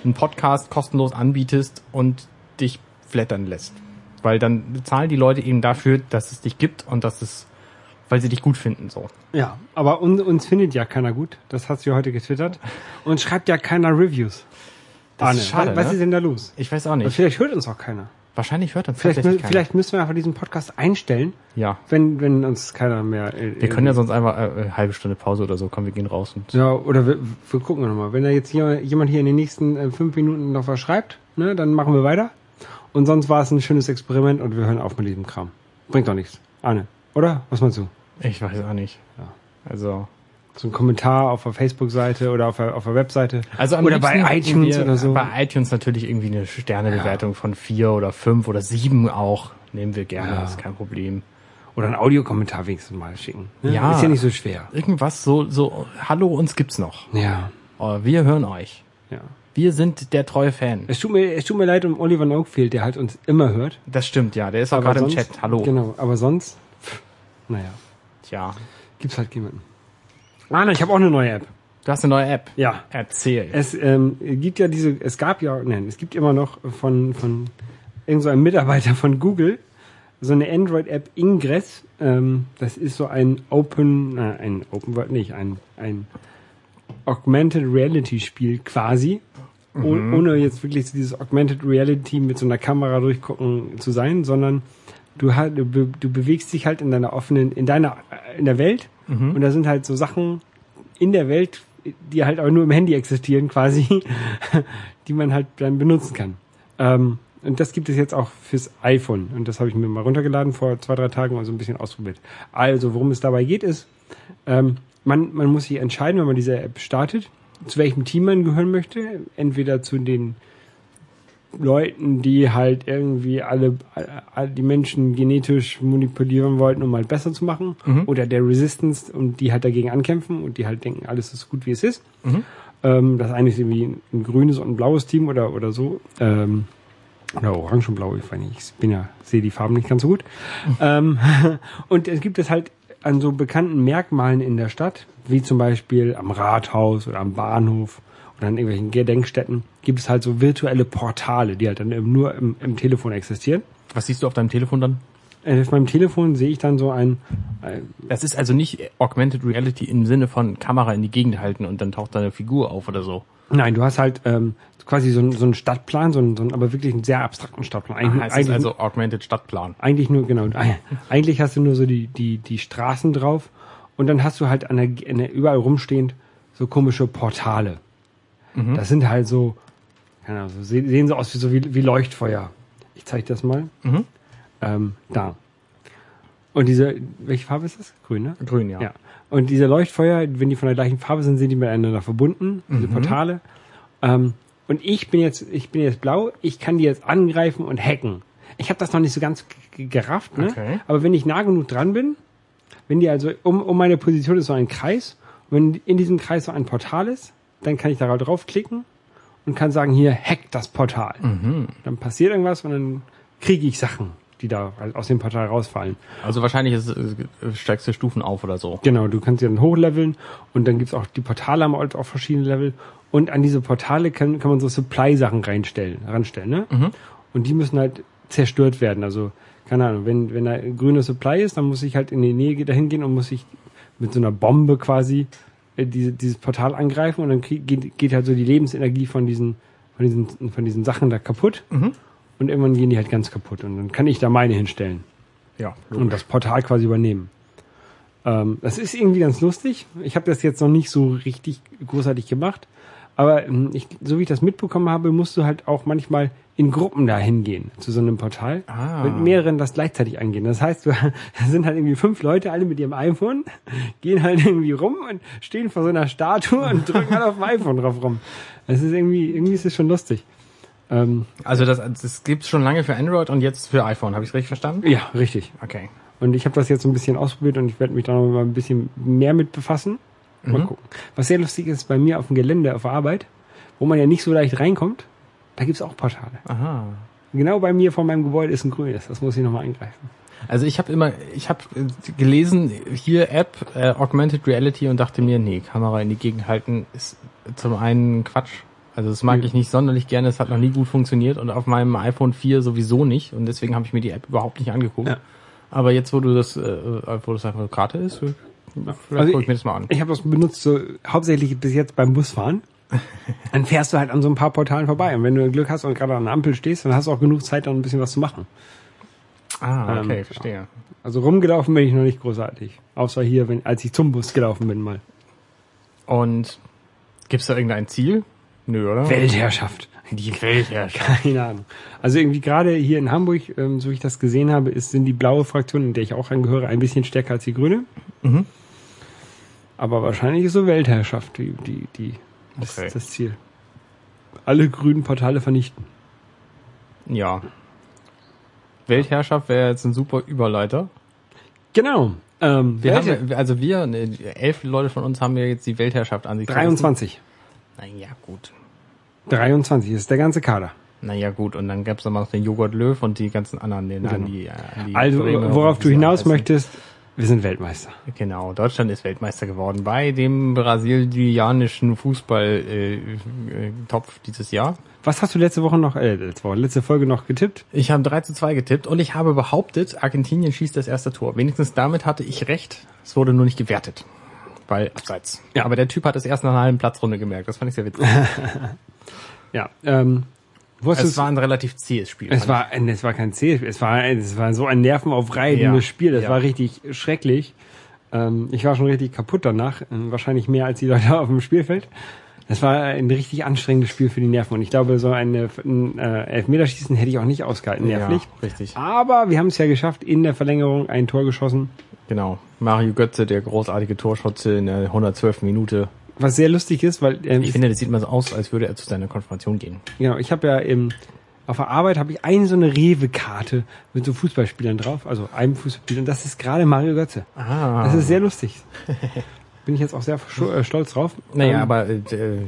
einen Podcast kostenlos anbietest und dich flattern lässt. Weil dann bezahlen die Leute eben dafür, dass es dich gibt und dass es, weil sie dich gut finden, so. Ja, aber uns, uns findet ja keiner gut. Das hat sie heute getwittert. Und schreibt ja keiner Reviews. Das Arne, ist schade, was, was ne? ist denn da los? Ich weiß auch Aber nicht. vielleicht hört uns auch keiner. Wahrscheinlich hört uns Vielleicht, keiner. vielleicht müssen wir einfach diesen Podcast einstellen, Ja. wenn, wenn uns keiner mehr. äh, Wir können ja sonst einfach äh, eine halbe Stunde Pause oder so, komm, wir gehen raus und Ja, oder wir, wir gucken nochmal. Wenn da jetzt hier, jemand hier in den nächsten äh, fünf Minuten noch was schreibt, ne, dann machen wir weiter. Und sonst war es ein schönes Experiment und wir hören auf mit diesem Kram. Bringt doch nichts. Arne, oder? Was meinst du? Ich weiß auch nicht. Ja. Also, So ein Kommentar auf der Facebook-Seite oder auf der, auf der Webseite. also am oder bei iTunes wir, oder so. Bei iTunes natürlich irgendwie eine Sternebewertung von vier oder fünf oder sieben auch. Nehmen wir gerne, Ja. ist kein Problem. Oder ein Audiokommentar wenigstens mal schicken. Ne? Ja. Ist ja nicht so schwer. Irgendwas so, so, hallo, uns gibt's noch. Ja. Oh, wir hören euch. Ja. Wir sind der treue Fan. Es tut mir, es tut mir leid um Oliver Oakfield, der halt uns immer hört. Das stimmt, ja. Der ist auch Aber gerade im sonst- Chat. Hallo. Genau, aber sonst, naja, Tja. gibt's halt jemanden. Ah, nein, ich habe auch eine neue App. Du hast eine neue App. Ja. Erzähl. Es ähm, gibt ja diese, es gab ja, nein, es gibt immer noch von, von irgend so einem Mitarbeiter von Google so eine Android-App Ingress. Ähm, das ist so ein Open, äh, ein Open World, nicht, ein, ein Augmented Reality Spiel quasi. Oh, ohne jetzt wirklich dieses Augmented Reality mit so einer Kamera durchgucken zu sein, sondern du, du, du bewegst dich halt in deiner offenen, in deiner, äh, in der Welt und da sind halt so Sachen in der Welt, die halt aber nur im Handy existieren quasi, (laughs) die man halt dann benutzen kann. Ähm, und das gibt es jetzt auch fürs iPhone. Und das habe ich mir mal runtergeladen vor zwei, drei Tagen und so ein bisschen ausprobiert. Also, worum es dabei geht, ist, ähm, man, man muss sich entscheiden, wenn man diese App startet, zu welchem Team man gehören möchte. Entweder zu den Leuten, die halt irgendwie alle, alle die Menschen genetisch manipulieren wollten, um halt besser zu machen, oder der Resistance und die halt dagegen ankämpfen und die halt denken, alles ist gut, wie es ist. Ähm, das eine ist irgendwie ein, ein grünes und ein blaues Team oder oder so. Ähm, oder orange und blau, ich weiß nicht, ich bin ja, sehe die Farben nicht ganz so gut. ähm, (laughs) und es gibt es halt an so bekannten Merkmalen in der Stadt, wie zum Beispiel am Rathaus oder am Bahnhof oder an irgendwelchen Gedenkstätten, gibt es halt so virtuelle Portale, die halt dann eben nur im, im Telefon existieren. Was siehst du auf deinem Telefon dann? Äh, Auf meinem Telefon sehe ich dann so ein, äh, Das ist also nicht Augmented Reality im Sinne von Kamera in die Gegend halten und dann taucht da eine Figur auf oder so. nein, du hast halt ähm, quasi so, einen- so einen Stadtplan, so einen, so einen, aber wirklich einen sehr abstrakten Stadtplan. Eigentlich, Aha, es ist eigentlich, also Augmented Stadtplan. eigentlich nur, genau, (laughs) eigentlich hast du nur so die, die, die Straßen drauf und dann hast du halt an der, an der überall rumstehend so komische Portale. Das sind halt so, keine Ahnung, so, se- sehen so aus wie so wie, wie Leuchtfeuer. Ich zeige das mal. Ähm, da. Und diese, welche Farbe ist das? Grün, ne? Grün, ja. Ja. Und diese Leuchtfeuer, wenn die von der gleichen Farbe sind, sind die miteinander verbunden, diese Portale. Ähm, und ich bin jetzt, ich bin jetzt blau, ich kann die jetzt angreifen und hacken. Ich habe das noch nicht so ganz gerafft, ne? Okay. Aber wenn ich nah genug dran bin, wenn die also um, um meine Position ist so ein Kreis, und wenn in diesem Kreis so ein Portal ist, dann kann ich da draufklicken und kann sagen, hier, hack das Portal. Dann passiert irgendwas und dann kriege ich Sachen, die da aus dem Portal rausfallen. Also wahrscheinlich ist steigst du Stufen auf oder so. Genau, du kannst sie dann hochleveln und dann gibt's auch die Portale haben halt auch verschiedene Level und an diese Portale kann, kann man so Supply-Sachen reinstellen, ranstellen, ne? Und die müssen halt zerstört werden. Also, keine Ahnung, wenn, wenn da ein grüner Supply ist, dann muss ich halt in die Nähe dahin gehen und muss ich mit so einer Bombe quasi äh, diese, dieses Portal angreifen und dann geht, geht halt so die Lebensenergie von diesen, von diesen, von diesen Sachen da kaputt. Und irgendwann gehen die halt ganz kaputt und dann kann ich da meine hinstellen Ja. und das Portal quasi übernehmen. Ähm, das ist irgendwie ganz lustig. Ich habe das jetzt noch nicht so richtig großartig gemacht. Aber ähm, ich, so wie ich das mitbekommen habe, musst du halt auch manchmal in Gruppen da hingehen zu so einem Portal. Ah. Mit mehreren das gleichzeitig angehen. Das heißt, du, da (laughs) sind halt irgendwie fünf Leute, alle mit ihrem iPhone, gehen halt irgendwie rum und stehen vor so einer Statue und drücken halt auf dem iPhone drauf rum. Das ist irgendwie, irgendwie ist es schon lustig. Ähm, Also das, das gibt's schon lange für Android und jetzt für iPhone. Habe ich richtig verstanden? ja, richtig. Okay. Und ich habe das jetzt so ein bisschen ausprobiert und ich werde mich da noch mal ein bisschen mehr mit befassen. Mal gucken. Was sehr lustig ist, bei mir auf dem Gelände auf der Arbeit, wo man ja nicht so leicht reinkommt, da gibt's auch Portale. Aha. Genau bei mir vor meinem Gebäude ist ein grünes. Das muss ich nochmal eingreifen. Also ich habe immer, ich habe gelesen, hier App, äh, Augmented Reality und dachte mir, nee, Kamera in die Gegend halten ist zum einen Quatsch. Also das mag Mhm. ich nicht sonderlich gerne, es hat noch nie gut funktioniert und auf meinem iPhone 4 sowieso nicht und deswegen habe ich mir die App überhaupt nicht angeguckt. Ja. Aber jetzt, wo du das, äh, wo das einfach Karte ist, äh, vielleicht Also guck ich mir das mal an. Ich habe das benutzt so hauptsächlich bis jetzt beim Busfahren. (laughs) Dann fährst du halt an so ein paar Portalen vorbei. Und wenn du Glück hast und gerade an der Ampel stehst, dann hast du auch genug Zeit, dann ein bisschen was zu machen. Ah, okay, ähm, verstehe. Also rumgelaufen bin ich noch nicht großartig. Außer hier, wenn, als ich zum Bus gelaufen bin mal. Und gibt's da irgendein Ziel? Nö, oder? Weltherrschaft. Die Weltherrschaft. Keine Ahnung. Also irgendwie gerade hier in Hamburg, ähm, so wie ich das gesehen habe, ist, sind die blaue Fraktion, in der ich auch angehöre, ein bisschen stärker als die grüne. Mhm. Aber wahrscheinlich ist so Weltherrschaft die, die, die das, Okay. das Ziel. Alle grünen Portale vernichten. Ja. Weltherrschaft wäre jetzt ein super Überleiter. Genau. Ähm, Wir Welther- haben, also wir, ne, elf Leute von uns haben ja jetzt die Weltherrschaft an sich. 23. Naja, gut. 23 ist der ganze Kader. Naja gut, und dann gab's noch mal den Joghurt Löw und die ganzen anderen, den an die, an die Also, worauf du hinaus heißen. möchtest, wir sind Weltmeister. Genau, Deutschland ist Weltmeister geworden bei dem brasilianischen Fußball-Topf äh, äh, dieses Jahr. Was hast du letzte Woche noch, äh, letzte Folge noch getippt? Ich habe 3 zu 2 getippt und ich habe behauptet, Argentinien schießt das erste Tor. Wenigstens damit hatte ich recht. Es wurde nur nicht gewertet. Weil abseits. Ja. Aber der Typ hat es erst nach einer halben Platzrunde gemerkt. Das fand ich sehr witzig. (laughs) Ja, ähm, wusstest es war ein relativ zähes Spiel. Es war, es war kein Zielspiel, es war, es war so ein nervenaufreibendes Ja, Spiel, das ja. war richtig schrecklich. Ähm, ich war schon richtig kaputt danach, äh, wahrscheinlich mehr als die Leute (laughs) auf dem Spielfeld. Das war ein richtig anstrengendes Spiel für die Nerven und ich glaube, so eine, ein äh, Elfmeterschießen hätte ich auch nicht ausgehalten, ich. nervlich. Ja, richtig. Aber wir haben es ja geschafft, in der Verlängerung ein Tor geschossen, Genau. Mario Götze, der großartige Torschütze in der 112. Minute. Was sehr lustig ist, weil ähm, Ich finde, das sieht mal so aus, als würde er zu seiner Konfirmation gehen. Genau, ich habe ja im, auf der Arbeit habe ich eine so eine Rewe-Karte mit so Fußballspielern drauf, also einem Fußballspieler, und das ist gerade Mario Götze. Ah. Das ist sehr lustig. (laughs) Bin ich jetzt auch sehr äh, stolz drauf. Naja, Ähm, aber äh,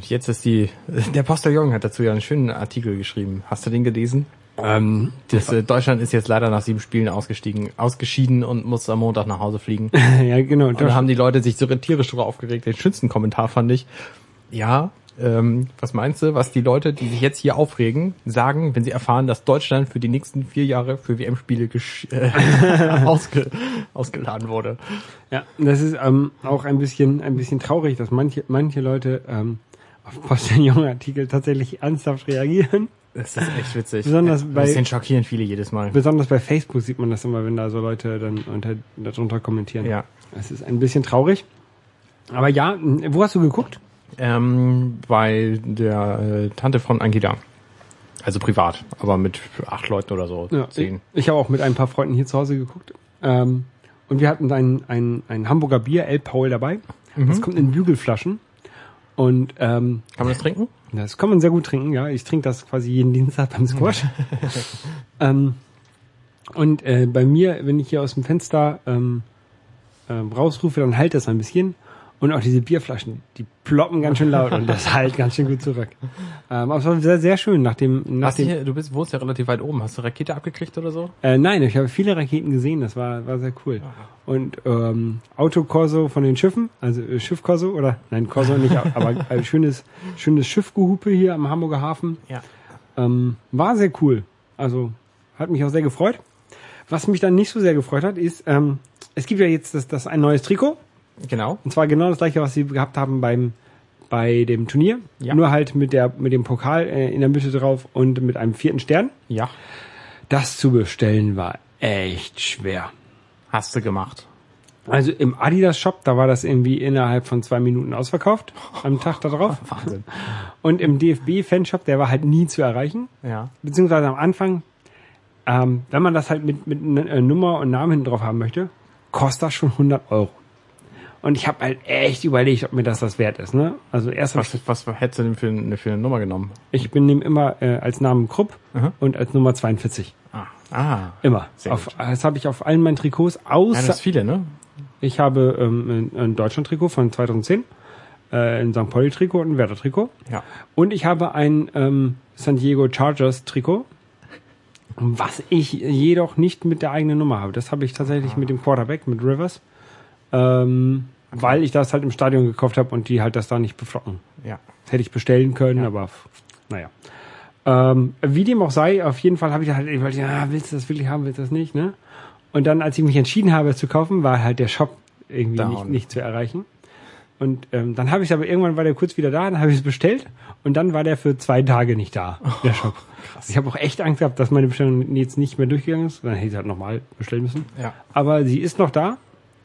jetzt ist die, (laughs) der Postillon hat dazu ja einen schönen Artikel geschrieben. Hast du den gelesen? Ähm, Das, äh, Deutschland ist jetzt leider nach sieben Spielen ausgestiegen, ausgeschieden und muss am Montag nach Hause fliegen. (laughs) ja, genau. Und da haben die Leute sich so tierisch drüber aufgeregt. Den schönsten Kommentar fand ich, ja, ähm, was meinst du, was die Leute, die sich jetzt hier aufregen, sagen, wenn sie erfahren, dass Deutschland für die nächsten vier Jahre für WM-Spiele äh, (laughs) (laughs) ausge ausgeladen wurde? Ja, das ist ähm, auch ein bisschen, ein bisschen traurig, dass manche, manche Leute ähm, auf Postillon-Artikel tatsächlich ernsthaft reagieren. Das ist echt witzig. Besonders bei- das sind schockierend viele jedes Mal. Besonders bei Facebook sieht man das immer, wenn da so Leute dann unter, darunter kommentieren. Ja. Das ist ein bisschen traurig. Aber ja, wo hast du geguckt? Ähm, bei der äh, Tante von Angida. Also privat, aber mit acht Leuten oder so. Ja, ich, zehn. ich habe auch mit ein paar Freunden hier zu Hause geguckt. Ähm, und wir hatten ein, ein, ein Hamburger Bier, El Paul, dabei. Das kommt in Bügelflaschen. Und ähm, Kann man das trinken? Das kann man sehr gut trinken, ja. Ich trinke das quasi jeden Dienstag beim Squash. (laughs) ähm, und äh, bei mir, wenn ich hier aus dem Fenster ähm, ähm, rausrufe, dann halt das ein bisschen. Und auch diese Bierflaschen, die ploppen ganz schön laut und das (laughs) halt ganz schön gut zurück. Ähm, aber es war sehr, sehr schön. Nach dem, nach Hast du, dem hier, du bist, wohnst ja relativ weit oben. Hast du Rakete abgekriegt oder so? äh, nein, ich habe viele Raketen gesehen, das war, war sehr cool. Und ähm, Autokorso von den Schiffen, also äh, Schiffkorso oder nein, Korso nicht, (laughs) aber ein schönes, schönes Schiffgehupe hier am Hamburger Hafen. Ja. Ähm, war sehr cool. Also hat mich auch sehr gefreut. Was mich dann nicht so sehr gefreut hat, ist, ähm, es gibt ja jetzt das, das ein neues Trikot. Genau. Und zwar genau das gleiche, was sie gehabt haben beim bei dem Turnier. Ja. Nur halt mit der mit dem Pokal äh, in der Mitte drauf und mit einem vierten Stern. Ja. Das zu bestellen war echt schwer. Hast du gemacht. Also im Adidas Shop, da war das irgendwie innerhalb von zwei Minuten ausverkauft am Tag da drauf. (laughs) Wahnsinn. Und im DFB Fanshop, der war halt nie zu erreichen. Ja. beziehungsweise am Anfang, ähm, wenn man das halt mit, mit äh, Nummer und Namen hinten drauf haben möchte, kostet das schon 100 Euro. Und ich habe halt echt überlegt, ob mir das das wert ist. Ne? Also erst hab ich, Was, was hättest du denn für, eine, für eine Nummer genommen? ich bin ihm immer äh, als Namen Krupp Mhm. und als Nummer 42. Ah. Ah. Immer. Auf, das habe ich auf allen meinen Trikots, Ja, außer das viele, ne? ich habe ähm, ein, ein Deutschland-Trikot von 2010, äh, ein St. Pauli-Trikot und ein Werder-Trikot. Ja. Und ich habe ein ähm, San Diego Chargers Trikot, was ich jedoch nicht mit der eigenen Nummer habe. Das habe ich tatsächlich mit dem Quarterback, mit Rivers, ähm, weil ich das halt im Stadion gekauft habe und die halt das da nicht beflocken. Ja. Das hätte ich bestellen können, aber f- naja. Ähm, wie dem auch sei, auf jeden Fall habe ich halt überlegt, ja, willst du das wirklich haben, willst du das nicht, ne? Und dann, als ich mich entschieden habe, es zu kaufen, war halt der Shop irgendwie Down. nicht, nicht zu erreichen. Und ähm, dann habe ich aber irgendwann war der kurz wieder da, dann habe ich es bestellt und dann war der für zwei Tage nicht da, der Shop. Ich habe auch echt Angst gehabt, dass meine Bestellung jetzt nicht mehr durchgegangen ist. Dann hätte ich es halt nochmal bestellen müssen. Ja. Aber sie ist noch da.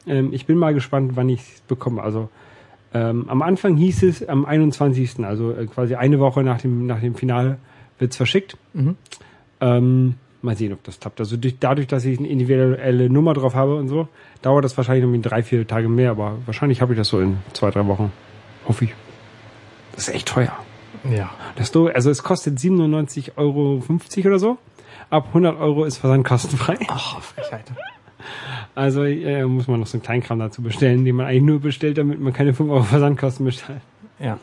Ähm, ich bin mal gespannt, wann ich es bekomme. Also ähm, am Anfang hieß es am 21. Also äh, quasi eine Woche nach dem, nach dem Finale wird's verschickt. Mhm. Ähm, mal sehen, ob das klappt. Also durch, dadurch, dass ich eine individuelle Nummer drauf habe und so, dauert das wahrscheinlich noch drei, vier Tage mehr. Aber wahrscheinlich habe ich das so in zwei, drei Wochen. Hoffe ich. Das ist echt teuer. Ja. Das du, also es kostet 97,50 Euro oder so. Ab 100 Euro ist Versand kostenfrei. Ach, Frechheit. Also äh, muss man noch so einen Kleinkram dazu bestellen, den man eigentlich nur bestellt, damit man keine 5 Euro Versandkosten bestellt. Ja.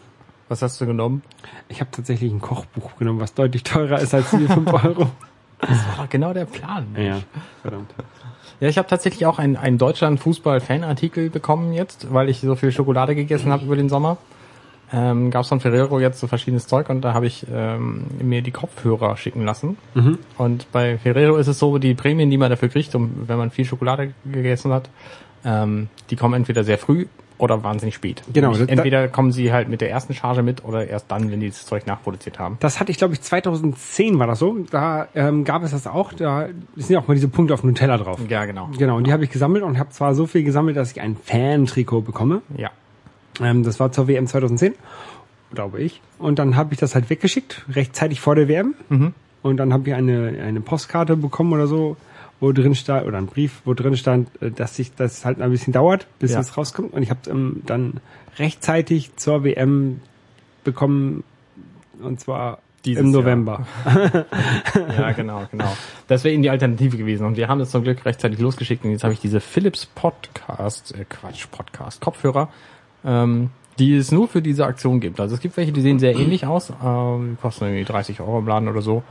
Was hast du genommen? Ich habe tatsächlich ein Kochbuch genommen, was deutlich teurer ist als diese 5 Euro. (laughs) Das war doch genau der Plan. ja, verdammt. Ja, ich habe tatsächlich auch einen, einen Deutschland-Fußball-Fan-Artikel bekommen jetzt, weil ich so viel Schokolade gegessen habe über den Sommer. Ähm, Gab es von Ferrero jetzt so verschiedenes Zeug und da habe ich ähm, mir die Kopfhörer schicken lassen. Und bei Ferrero ist es so, die Prämien, die man dafür kriegt, um, wenn man viel Schokolade gegessen hat, ähm, die kommen entweder sehr früh oder wahnsinnig spät. Genau, Entweder kommen sie halt mit der ersten Charge mit oder erst dann, wenn die das Zeug nachproduziert haben. Das hatte ich, glaube ich, 2010 war das so. Da ähm, gab es das auch. Da sind ja auch mal diese Punkte auf Nutella drauf. Ja, genau. Genau, und die habe ich gesammelt und habe zwar so viel gesammelt, dass ich ein Fan-Trikot bekomme. Ja. Ähm, das war zur WM 2010, glaube ich. Und dann habe ich das halt weggeschickt, rechtzeitig vor der WM. Und dann habe ich eine, eine Postkarte bekommen oder so, wo drin stand, oder ein Brief, wo drin stand, äh, dass sich das halt ein bisschen dauert, bis Ja. es rauskommt. Und ich habe ähm, dann rechtzeitig zur WM bekommen, und zwar Dieses im. November. (laughs) Ja, genau, genau. Das wäre ihnen die Alternative gewesen. Und wir haben das zum Glück rechtzeitig losgeschickt. Und jetzt habe ich diese Philips Podcast, äh, Quatsch, Podcast, Kopfhörer, ähm, die es nur für diese Aktion gibt. Also es gibt welche, die sehen sehr ähnlich aus. Ähm, die kosten irgendwie 30 Euro im Laden oder so.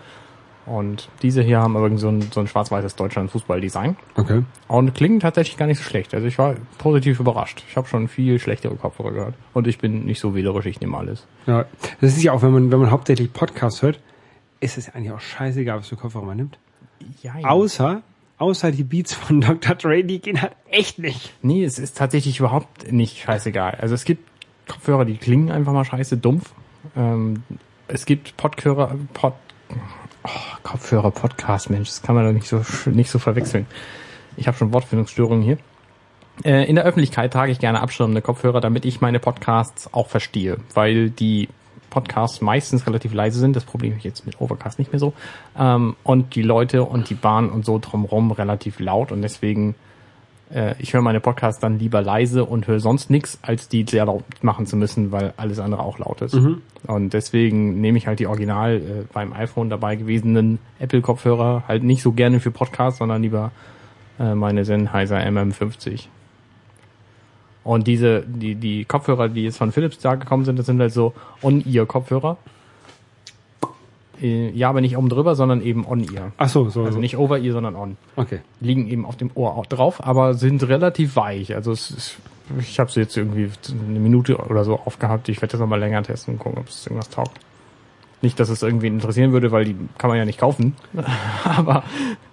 Und diese hier haben irgendwie so ein, so ein schwarz-weißes Deutschland-Fußball-Design. Okay. Und klingen tatsächlich gar nicht so schlecht. Also ich war positiv überrascht. Ich habe schon viel schlechtere Kopfhörer gehört. Und ich bin nicht so wählerisch, ich nehme alles. Ja, das ist ja auch, wenn man, wenn man hauptsächlich Podcasts hört, ist es eigentlich auch scheißegal, was für Kopfhörer man nimmt. Ja, Außer, außer die Beats von (laughs) Dr. Dre, die gehen halt echt nicht. Nee, es ist tatsächlich überhaupt nicht scheißegal. Also es gibt Kopfhörer, die klingen einfach mal scheiße dumpf. Ähm, es gibt Podhörer, Pod, oh, Kopfhörer, Podcast, Mensch, das kann man doch nicht so nicht so verwechseln. Ich habe schon Wortfindungsstörungen hier. Äh, in der Öffentlichkeit trage ich gerne abschirmende Kopfhörer, damit ich meine Podcasts auch verstehe, weil die Podcasts meistens relativ leise sind. Das Problem ich jetzt mit Overcast nicht mehr so. Ähm, und die Leute und die Bahn und so drumherum relativ laut und deswegen äh, ich höre meine Podcasts dann lieber leise und höre sonst nichts, als die sehr laut machen zu müssen, weil alles andere auch laut ist. Und deswegen nehme ich halt die original äh, beim iPhone dabei gewesenen Apple-Kopfhörer halt nicht so gerne für Podcasts, sondern lieber äh, meine Sennheiser MM50. Und diese, die, die Kopfhörer, die jetzt von Philips da gekommen sind, das sind halt so On-Ear-Kopfhörer. Äh, Ja, aber nicht oben drüber, sondern eben On-Ear. Ach so, so. Also so. nicht Over-Ear, sondern On Okay. liegen eben auf dem Ohr auch drauf, aber sind relativ weich. Also es ist, ich habe sie jetzt irgendwie eine Minute oder so aufgehabt. Ich werde das nochmal länger testen und gucken, ob es irgendwas taugt. Nicht, dass es irgendwie interessieren würde, weil die kann man ja nicht kaufen. (laughs) aber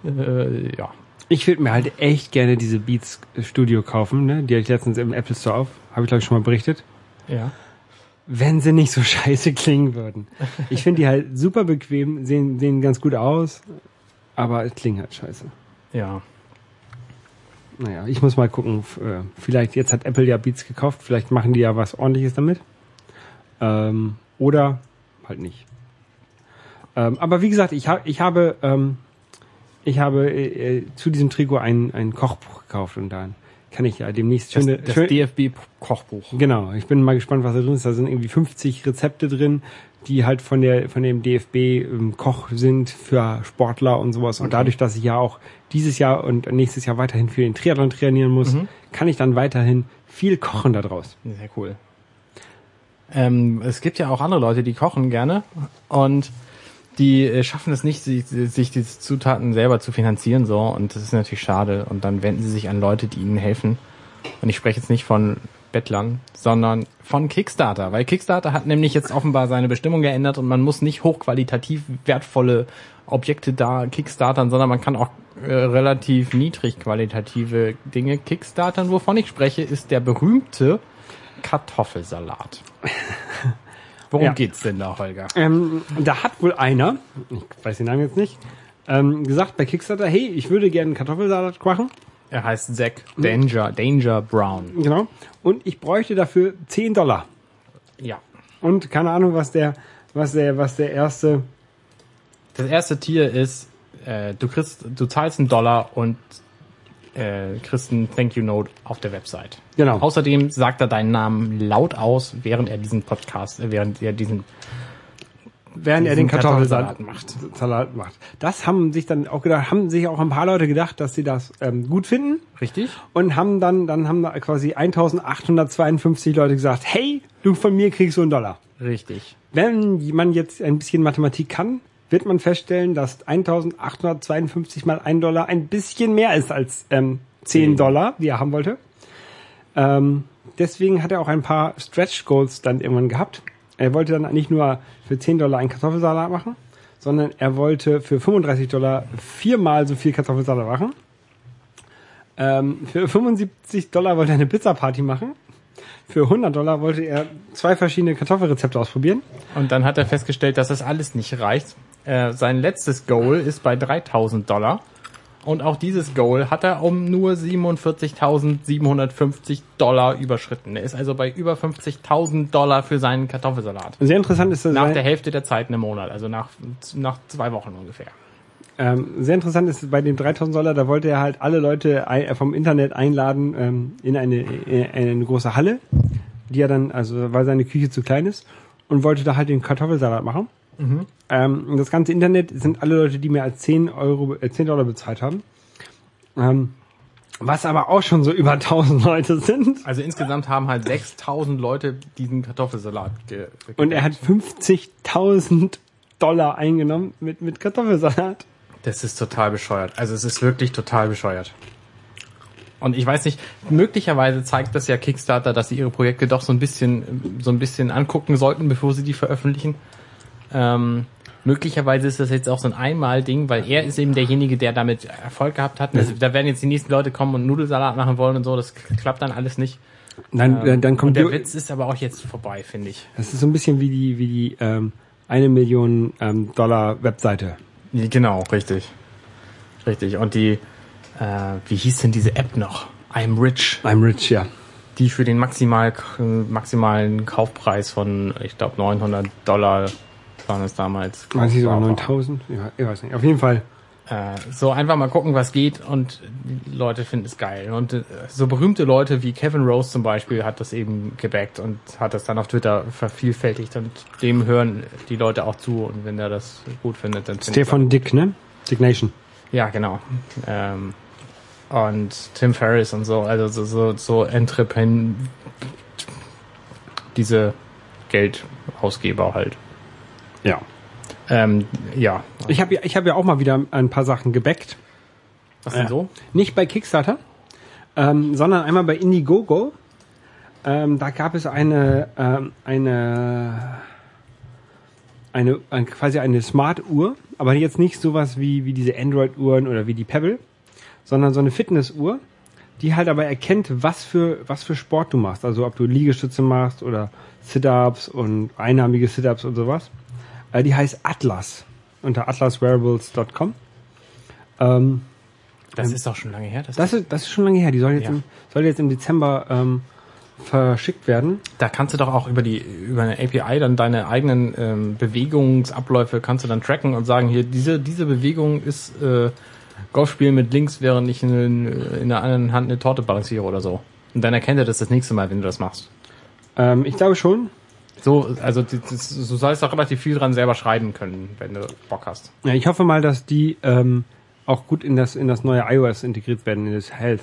äh, ja. Ich würde mir halt echt gerne diese Beats Studio kaufen, ne? Die hatte ich letztens im Apple Store auf. Habe ich glaube ich schon mal berichtet. Ja. Wenn sie nicht so (laughs) scheiße klingen würden. Ich finde die halt super bequem, sehen, sehen ganz gut aus, aber es klingen halt scheiße. Ja. Naja, ich muss mal gucken. äh, Vielleicht, jetzt hat Apple ja Beats gekauft, vielleicht machen die ja was ordentliches damit. Ähm, oder halt nicht. Ähm, aber wie gesagt, ich, hab, ich habe, ähm, ich habe äh, äh, zu diesem Trikot ein, ein Kochbuch gekauft und dann kann ich ja demnächst Das, schöne, das schön, DFB-Kochbuch. Genau, ich bin mal gespannt, was da drin ist. Da sind irgendwie 50 Rezepte drin, die halt von der von dem DFB ähm, Koch sind für Sportler und sowas. Und Okay. dadurch, dass ich ja auch dieses Jahr und nächstes Jahr weiterhin für den Triathlon trainieren muss, Mhm. kann ich dann weiterhin viel kochen daraus. Sehr cool. Ähm, es gibt ja auch andere Leute, die kochen gerne und die äh, schaffen es nicht, sich, sich diese Zutaten selber zu finanzieren, so und das ist natürlich schade. Und dann wenden sie sich an Leute, die ihnen helfen. Und ich spreche jetzt nicht von Bettlern, sondern von Kickstarter, weil Kickstarter hat nämlich jetzt offenbar seine Bestimmung geändert und man muss nicht hochqualitativ wertvolle Objekte da kickstartern, sondern man kann auch äh, relativ niedrig qualitative Dinge kickstartern. Wovon ich spreche, ist der berühmte Kartoffelsalat. (laughs) Worum Ja. geht's denn da, Holger? Ähm, da hat wohl einer, ich weiß den Namen jetzt nicht, ähm, gesagt bei Kickstarter, hey, ich würde gerne einen Kartoffelsalat machen. Er heißt Zack Danger, Danger Brown. Genau. Und ich bräuchte dafür 10 Dollar. Ja. Und keine Ahnung, was der, was der, was der erste Das erste Tier ist, äh, du kriegst, du zahlst einen Dollar und äh, einen Thank You Note auf der Website. Genau. Außerdem sagt er deinen Namen laut aus, während er diesen Podcast, äh, während er diesen während er den Kartoffelsalat macht. Salat macht. Das haben sich dann auch gedacht, haben sich auch ein paar Leute gedacht, dass sie das ähm, gut finden Richtig? und haben dann, dann haben da quasi 1852 Leute gesagt, hey, du von mir kriegst so einen Dollar. Richtig. Wenn man jetzt ein bisschen Mathematik kann, wird man feststellen, dass 1852 mal ein Dollar ein bisschen mehr ist als ähm, 10 Dollar, die er haben wollte. Ähm, deswegen hat er auch ein paar Stretch Goals dann irgendwann gehabt. Er wollte dann nicht nur für 10 Dollar einen Kartoffelsalat machen, sondern er wollte für 35 Dollar viermal so viel Kartoffelsalat machen. Ähm, für 75 Dollar wollte er eine Pizza-Party machen. Für 100 Dollar wollte er zwei verschiedene Kartoffelrezepte ausprobieren. Und dann hat er festgestellt, dass das alles nicht reicht. Äh, sein letztes Goal ist bei 3000 Dollar. Und auch dieses Goal hat er um nur 47.750 Dollar überschritten. Er ist also bei über 50.000 Dollar für seinen Kartoffelsalat. Sehr interessant ist, dass Nach er- der Hälfte der Zeit in einem Monat, also nach, nach zwei Wochen ungefähr. Ähm, sehr interessant ist bei den 3000 Dollar, da wollte er halt alle Leute äh, vom Internet einladen ähm, in eine, in eine große Halle, die er dann, also weil seine Küche zu klein ist, und wollte da halt den Kartoffelsalat machen. Ähm, und das ganze Internet sind alle Leute, die mehr als 10 Euro, äh, 10 Dollar bezahlt haben. Ähm, was aber auch schon so (laughs) über 1000 Leute sind. Also insgesamt haben halt 6000 Leute diesen Kartoffelsalat ge Und er hat 50.000 Dollar eingenommen mit, mit Kartoffelsalat. Das ist total bescheuert. Also es ist wirklich total bescheuert. Und ich weiß nicht, möglicherweise zeigt das ja Kickstarter, dass sie ihre Projekte doch so ein bisschen, so ein bisschen angucken sollten, bevor sie die veröffentlichen. Ähm, möglicherweise ist das jetzt auch so ein Einmal-Ding, weil er ist eben derjenige, der damit Erfolg gehabt hat. Also, da werden jetzt die nächsten Leute kommen und Nudelsalat machen wollen und so. Das klappt dann alles nicht. Dann, dann, dann Und kommt der Jo- Witz ist aber auch jetzt vorbei, finde ich. Das ist so ein bisschen wie die, wie die ähm, eine Million ähm, Dollar Webseite. Genau, richtig. Richtig. Und die, äh, wie hieß denn diese App noch? I'm Rich. I'm rich, ja. die für den maximal, maximalen Kaufpreis von, ich glaube, 900 Dollar waren es damals. Weiß ich sogar War- 9000? Ja, ich weiß nicht. Auf jeden Fall. Äh, so einfach mal gucken, was geht und die Leute finden es geil. Und äh, so berühmte Leute wie Kevin Rose zum Beispiel hat das eben gebackt und hat das dann auf Twitter vervielfältigt und dem hören die Leute auch zu und wenn er das gut findet, dann Stefan Dick, ne? Dick Nation. Ja, genau. Ähm, und Tim Ferriss und so, also so, so, so Entrepren diese Geldausgeber halt. Ja. Ähm, ja. Ich habe ja, ich hab ja auch mal wieder ein paar Sachen gebackt. Was denn Ja. so? Nicht bei Kickstarter, ähm, sondern einmal bei Indiegogo. Ähm, da gab es eine, ähm, eine, eine, ein, quasi eine Smart-Uhr, aber jetzt nicht sowas wie, wie diese Android-Uhren oder wie die Pebble, sondern so eine Fitness-Uhr, die halt aber erkennt, was für, was für Sport du machst. Also ob du Liegestütze machst oder Sit-Ups und einarmige Sit-Ups und sowas. Äh, die heißt Atlas unter atlaswearables.com. Ähm, Das ist doch schon lange her. Das das ist, das ist schon lange her. Die soll jetzt, Ja. im, soll jetzt im Dezember ähm, verschickt werden. da kannst du doch auch über die über eine API dann deine eigenen ähm, Bewegungsabläufe kannst du dann tracken und sagen hier diese diese Bewegung ist äh, Golfspielen mit links, während ich in, in der anderen Hand eine Torte balanciere oder so. Und dann erkennt er das das nächste Mal, wenn du das machst. Ähm, ich glaube schon. So, also das, du sollst auch relativ viel dran selber schreiben können, wenn du Bock hast. Ja, ich hoffe mal, dass die ähm, auch gut in das, in das neue iOS integriert werden, in das Health.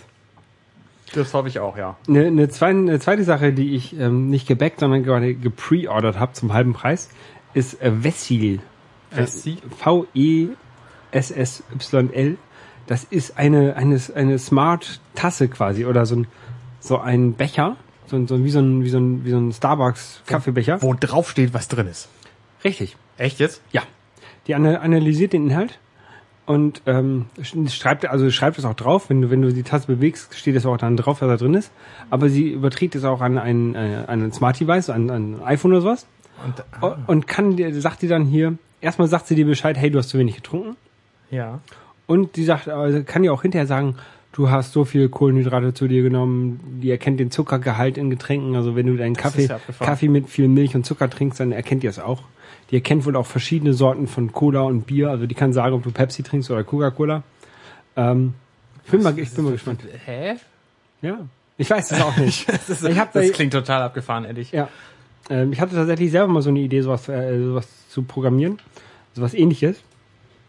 Das hoffe ich auch, ja. Eine, eine, zweite, eine zweite Sache, die ich ähm, nicht gebackt, sondern gerade gepreordert habe zum halben Preis, ist äh, Vessil. Vessil? V-E-S-S-Y-L. Das ist eine, eine, eine Smart-Tasse quasi oder so ein, so ein Becher. So, ein- so wie so ein, wie so ein, wie so ein Starbucks-Kaffeebecher. Wo drauf steht, was drin ist. Richtig. Echt jetzt? Ja. Die ana- analysiert den Inhalt und ähm, sch- schreibt, also schreibt es auch drauf. Wenn du, wenn du die Tasse bewegst, steht es auch dann drauf, was da drin ist. Aber sie überträgt es auch an ein, äh, an ein Smart Device, an, an ein iPhone oder sowas. Und, O- Und kann dir, sagt die dann hier, erstmal sagt sie dir Bescheid, hey, du hast zu wenig getrunken. ja. Und die sagt, also kann dir auch hinterher sagen, du hast so viel Kohlenhydrate zu dir genommen, die erkennt den Zuckergehalt in Getränken. Also wenn du deinen Kaffee, ist ja. Kaffee mit viel Milch und Zucker trinkst, dann erkennt die es auch. Die erkennt wohl auch verschiedene Sorten von Cola und Bier. Also die kann sagen, ob du Pepsi trinkst oder Coca-Cola. Ähm, ich bin mal, ich bin mal gespannt. Hä? Ja, ich weiß es auch nicht. (laughs) ich hab da, Das klingt total abgefahren, ehrlich. ja, ähm, ich hatte tatsächlich selber mal so eine Idee, sowas, äh, sowas zu programmieren. So was ähnliches.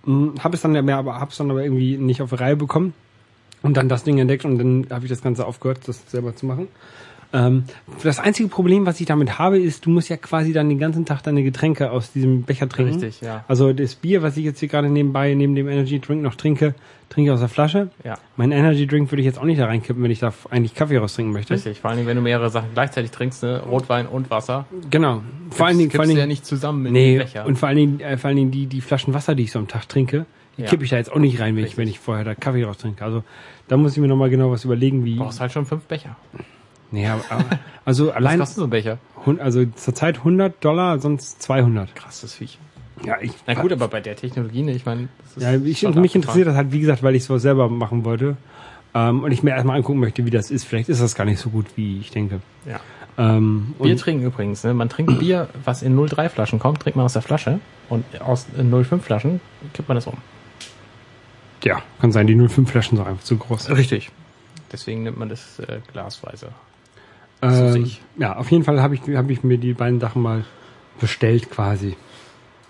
Hm, habe es dann mehr, aber hab's dann aber irgendwie nicht auf die Reihe bekommen und dann das Ding entdeckt und dann habe ich das Ganze aufgehört, das selber zu machen. Ähm, das einzige Problem, was ich damit habe, ist, du musst ja quasi dann den ganzen Tag deine Getränke aus diesem Becher trinken. Richtig, ja. Also das Bier, was ich jetzt hier gerade nebenbei, neben dem Energy Drink noch trinke, trinke ich aus der Flasche. Ja. Mein Energy Drink würde ich jetzt auch nicht da reinkippen, wenn ich da eigentlich Kaffee raustrinken möchte. Richtig, vor allen Dingen, wenn du mehrere Sachen gleichzeitig trinkst, ne? Rotwein und Wasser. Genau. Vor allen Dingen, vor allen Dingen, ja nicht zusammen in nee, den Becher. und vor allen Dingen, äh, vor allen Dingen die, die Flaschen Wasser, die ich so am Tag trinke, die Ja. kippe ich da jetzt auch nicht rein, wenn ich, wenn ich vorher da Kaffee raustrinke. Also, da muss ich mir nochmal genau was überlegen, wie, du brauchst halt schon fünf Becher. aber- also Was allein, kostet so ein Becher? also zurzeit 100 Dollar, sonst 200. Krasses Viech. Ja, ich, Na gut, aber bei der Technologie, ne, ich meine, das Ja, ich, mich interessiert das halt, wie gesagt, weil ich es selber machen wollte. Ähm, und ich mir erstmal angucken möchte, wie das ist. Vielleicht ist das gar nicht so gut, wie ich denke. Ja. Ähm, Bier trinken übrigens, ne? Man trinkt Bier, was in 0,3 Flaschen kommt, trinkt man aus der Flasche und aus äh, 0,5 Flaschen kippt man das um. Ja, kann sein, die 05 Flaschen sind einfach zu groß. Richtig. Deswegen nimmt man das äh, glasweise. Ähm, ja, auf jeden Fall habe ich, hab ich mir die beiden Sachen mal bestellt quasi.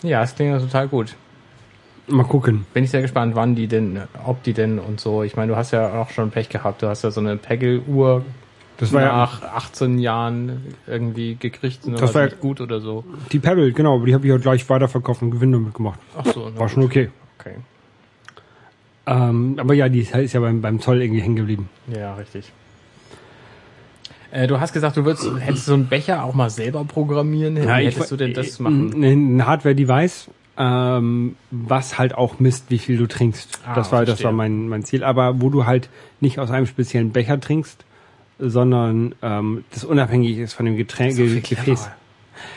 Ja, das klingt ja total gut. Mal gucken. Bin ich sehr gespannt, wann die denn, ob die denn und so. Ich meine, du hast ja auch schon Pech gehabt. Du hast ja so eine Peggle-Uhr Das war ja nach 18 Jahren irgendwie gekriegt. Und Das war ja- nicht gut oder so. die Pebble, genau, aber die habe ich auch gleich weiterverkauft und Gewinn damit gemacht. Ach so. War schon okay. Okay. Ähm, aber ja, die ist ja beim, beim Zoll irgendwie hängen geblieben. Ja, richtig. Äh, du hast gesagt, du würdest, hättest so einen Becher auch mal selber programmieren. Wie hättest du denn das machen? Ein Hardware-Device, ähm, was halt auch misst, wie viel du trinkst. Ah, das war, das war mein, mein Ziel. Aber wo du halt nicht aus einem speziellen Becher trinkst, sondern ähm, das unabhängig ist von dem Getränk, Gefäß.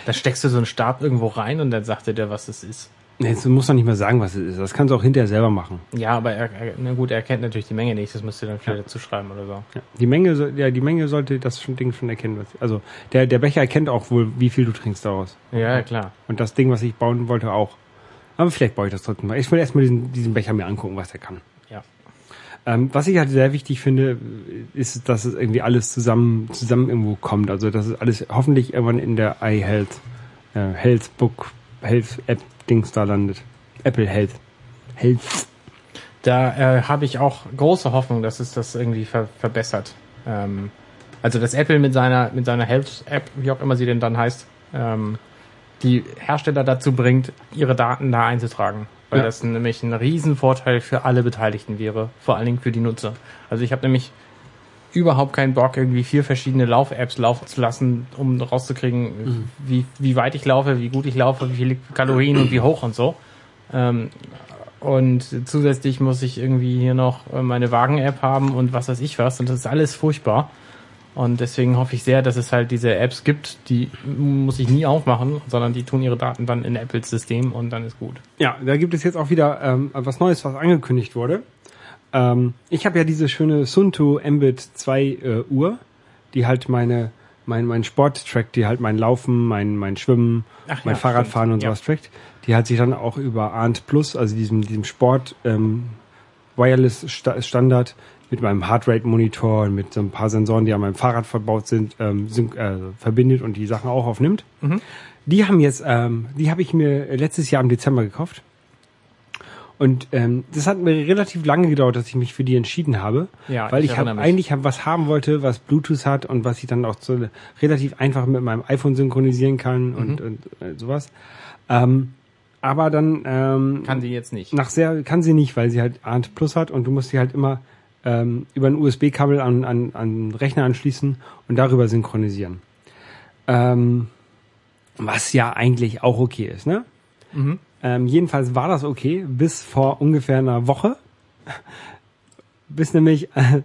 Da steckst du so einen Stab irgendwo rein und dann sagt er dir, was das ist. Nee, du musst doch nicht mal sagen, was es ist. Das kannst du auch hinterher selber machen. Ja, aber er, er, na gut, er kennt natürlich die Menge nicht. Das müsst ihr dann vielleicht dazu schreiben oder so. Ja. Die Menge, ja, die Menge sollte das schon, Ding schon erkennen. Also der, der Becher erkennt auch wohl, wie viel du trinkst daraus. Ja, ja, klar. Und das Ding, was ich bauen wollte, auch. Aber vielleicht baue ich das trotzdem mal. Ich will erstmal diesen, diesen Becher mir angucken, was der kann. Ja. Ähm, was ich halt sehr wichtig finde, ist, dass es irgendwie alles zusammen, zusammen irgendwo kommt. Also, dass es alles hoffentlich irgendwann in der iHealth, äh, Health Book, Health App Dings da landet. Apple Health. Health. Da äh, habe ich auch große Hoffnung, dass es das irgendwie ver verbessert. Ähm, also dass Apple mit seiner mit seiner Health-App, wie auch immer sie denn dann heißt, ähm, die Hersteller dazu bringt, ihre Daten da einzutragen. Weil Ja. das nämlich ein Riesenvorteil für alle Beteiligten wäre, vor allen Dingen für die Nutzer. Also ich habe nämlich überhaupt keinen Bock, irgendwie vier verschiedene Lauf-Apps laufen zu lassen, um rauszukriegen, wie, wie weit ich laufe, wie gut ich laufe, wie viele Kalorien und wie hoch und so. Ähm, und zusätzlich muss ich irgendwie hier noch äh, meine Wagen-App haben und was weiß ich was. Und das ist alles furchtbar. Und deswegen hoffe ich sehr, dass es halt diese Apps gibt, die muss ich nie aufmachen, sondern die tun ihre Daten dann in Apples System und dann ist gut. Ja, da gibt es jetzt auch wieder ähm, was Neues, was angekündigt wurde. Ähm, ich habe ja diese schöne Sunto Mbit 2 äh, Uhr, die halt meine mein mein Sporttrack, die halt mein Laufen, mein mein Schwimmen, Ach mein ja, Fahrradfahren stimmt. und Ja. sowas trackt. Die hat sich dann auch über Arndt Plus, also diesem diesem Sport ähm, Wireless Sta Standard mit meinem Heartrate Monitor und mit so ein paar Sensoren, die an meinem Fahrrad verbaut sind, ähm, äh, verbindet und die Sachen auch aufnimmt. Mhm. Die haben jetzt, ähm, die habe ich mir letztes Jahr im Dezember gekauft. Und ähm, das hat mir relativ lange gedauert, dass ich mich für die entschieden habe, Ja, weil ich ich, hab, eigentlich hab was haben wollte, was Bluetooth hat und was ich dann auch so relativ einfach mit meinem iPhone synchronisieren kann und, und äh, sowas. Ähm, aber dann ähm, Kann sie jetzt nicht. nach sehr kann sie nicht, weil sie halt ANT Plus hat und du musst sie halt immer ähm, über ein USB-Kabel an, an, an Rechner anschließen und darüber synchronisieren. Ähm, was ja eigentlich auch okay ist, ne? Mhm. Ähm, jedenfalls war das okay bis vor ungefähr einer Woche, bis nämlich äh,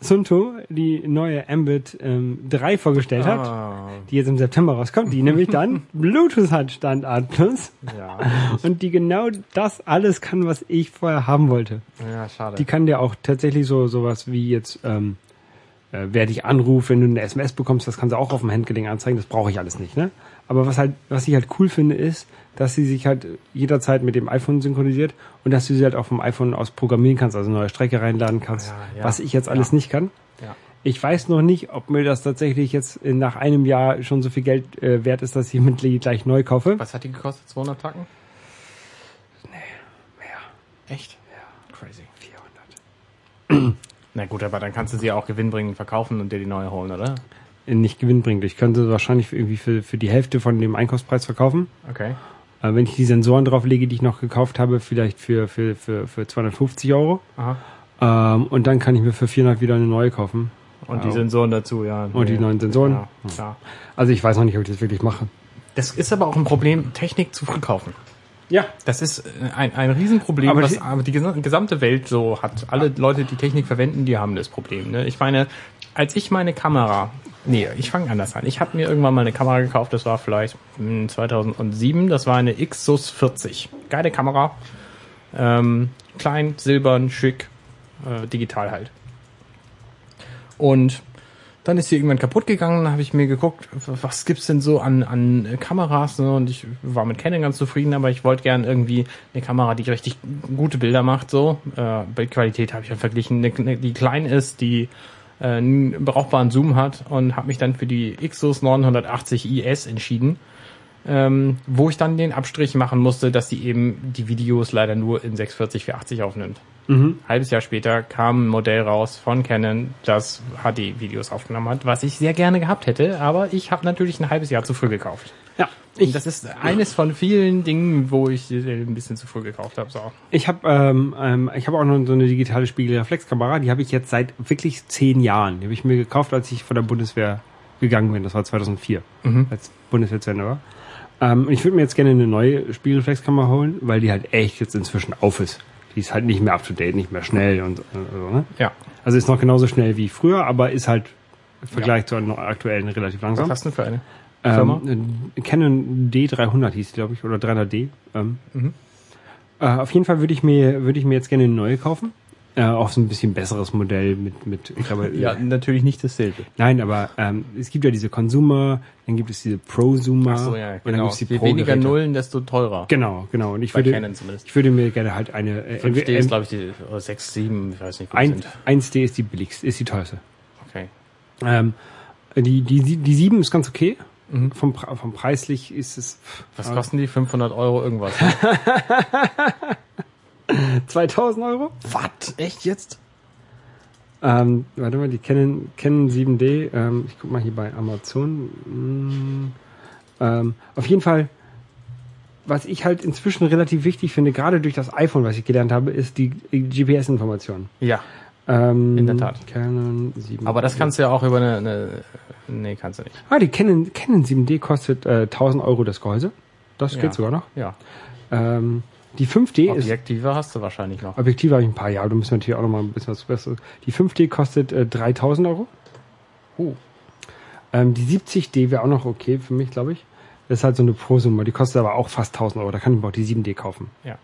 Sunto die neue Mbit ähm, 3 vorgestellt hat, Ah, die jetzt im September rauskommt, die nämlich dann (laughs) Bluetooth hat Standard Plus ja. und die genau das alles kann, was ich vorher haben wollte. ja, schade. Die kann dir auch tatsächlich so sowas wie jetzt, ähm, äh, wer dich anruft, wenn du eine SMS bekommst, das kann sie auch auf dem Handgelenk anzeigen. Das brauche ich alles nicht, ne? Aber was halt, was ich halt cool finde, ist, dass sie sich halt jederzeit mit dem iPhone synchronisiert und dass du sie halt auch vom iPhone aus programmieren kannst, also neue Strecke reinladen kannst, Ja, ja. was ich jetzt alles Ja. nicht kann. Ich weiß noch nicht, ob mir das tatsächlich jetzt nach einem Jahr schon so viel Geld äh, wert ist, dass ich mit gleich neu kaufe. Was hat die gekostet? 200 Tacken? Mehr, Echt? Ja. Crazy. 400. (clears throat) Na gut, aber dann kannst du sie auch gewinnbringend verkaufen und dir die neue holen, oder? Äh, Nicht gewinnbringend. Ich könnte sie wahrscheinlich irgendwie für, für die Hälfte von dem Einkaufspreis verkaufen. Okay. Äh, wenn ich die Sensoren drauflege, die ich noch gekauft habe, vielleicht für, für, für, für 250 Euro. Aha. Ähm, und dann kann ich mir für 400 wieder eine neue kaufen. Und die Ja. Sensoren dazu, ja. Und die neuen Sensoren. Ja, klar. Also ich weiß noch nicht, ob ich das wirklich mache. Das ist aber auch ein Problem, Technik zu früh kaufen. Ja. Das ist äh, ein, ein Riesenproblem, Aber was die- aber die gesa- gesamte Welt so hat. Alle Leute, die Technik verwenden, die haben das Problem. Ne? Ich meine, als ich meine Kamera, nee, ich fange anders an. Ich habe mir irgendwann mal eine Kamera gekauft, das war vielleicht hm, 2007, das war eine Xus 40. Geile Kamera, ähm, klein, silbern, schick, äh, digital halt. Und dann ist sie irgendwann kaputt gegangen, dann habe ich mir geguckt, was gibt's denn so an, an äh, Kameras, ne? Und ich war mit Canon ganz zufrieden, aber ich wollte gern irgendwie eine Kamera, die richtig gute Bilder macht, so. Äh, Bildqualität habe ich dann verglichen, eine, eine, die klein ist, die einen brauchbaren Zoom hat und habe mich dann für die Xus 980 IS entschieden, ähm, wo ich dann den Abstrich machen musste, dass die eben die Videos leider nur in 640 480 aufnimmt. Halbes Jahr später kam ein Modell raus von Canon, das HD-Videos aufgenommen hat, was ich sehr gerne gehabt hätte, aber ich habe natürlich ein halbes Jahr zu früh gekauft. Ja. Ich, das ist eines von vielen Dingen, wo ich äh, ein bisschen zu früh gekauft habe. So. ich habe ähm, ähm, ich habe auch noch so eine digitale Spiegelreflexkamera, die habe ich jetzt seit wirklich zehn Jahren. Die habe ich mir gekauft, als ich von der Bundeswehr gegangen bin. Das war 2004, als Bundeswehr zu Ende war. Ähm, und ich würde mir jetzt gerne eine neue Spiegelreflexkamera holen, weil die halt echt jetzt inzwischen auf ist. Die ist halt nicht mehr up to date, nicht mehr schnell und äh, so, ne? Ja. Also ist noch genauso schnell wie früher, aber ist halt im Vergleich zur noch aktuellen relativ Was langsam. hast du denn für eine? Firma? Ähm, äh, Canon D300 hieß die, glaube ich, oder 300D. Ähm, Mhm. äh, auf jeden Fall würde ich mir würde ich mir jetzt gerne eine neue kaufen. Äh, auch so ein bisschen besseres Modell mit mit ich glaube (laughs) Ja, natürlich nicht dasselbe. nein, aber ähm, es gibt ja diese Consumer, dann gibt es diese Prosumer so, ja, und dann genau. gibt es die Je weniger. Nullen, desto teurer. Genau, genau. Und ich Bei würde ich würde mir gerne halt eine äh, 5D ist, glaube ich, die oder 6, 7, ich weiß nicht, ein, sind. 1D ist die billigste, ist die teuerste. Okay. Ähm, die die die 7 ist ganz okay. Mhm. Vom vom preislich ist es Was kosten die? 500 Euro irgendwas. (laughs) (laughs) 2000 Euro. Was? Echt jetzt? Ähm, warte mal, die Canon, Canon 7D, ähm, ich guck mal hier bei Amazon. Mm, ähm, auf jeden Fall, was ich halt inzwischen relativ wichtig finde, gerade durch das iPhone, was ich gelernt habe, ist die GPS-Information. Ja. Ähm, In der Tat. Canon 7D. Aber das kannst du ja auch über eine, eine nee, kannst du nicht. Ah, die Canon, Canon 7D kostet äh, 1000 Euro das Gehäuse. Das Ja. geht sogar noch. Ja. Ähm, die 5D ist Objektive hast du wahrscheinlich noch. Objektive habe ich ein paar Jahre, du musst natürlich auch noch mal ein bisschen was Besseres. Die 5D kostet äh, 3000 Euro. Uh. Ähm, die 70D wäre auch noch okay für mich, glaube ich. Das ist halt so eine Prosumme, die kostet aber auch fast 1000 Euro. Da kann ich mir auch die 7D kaufen. Ja.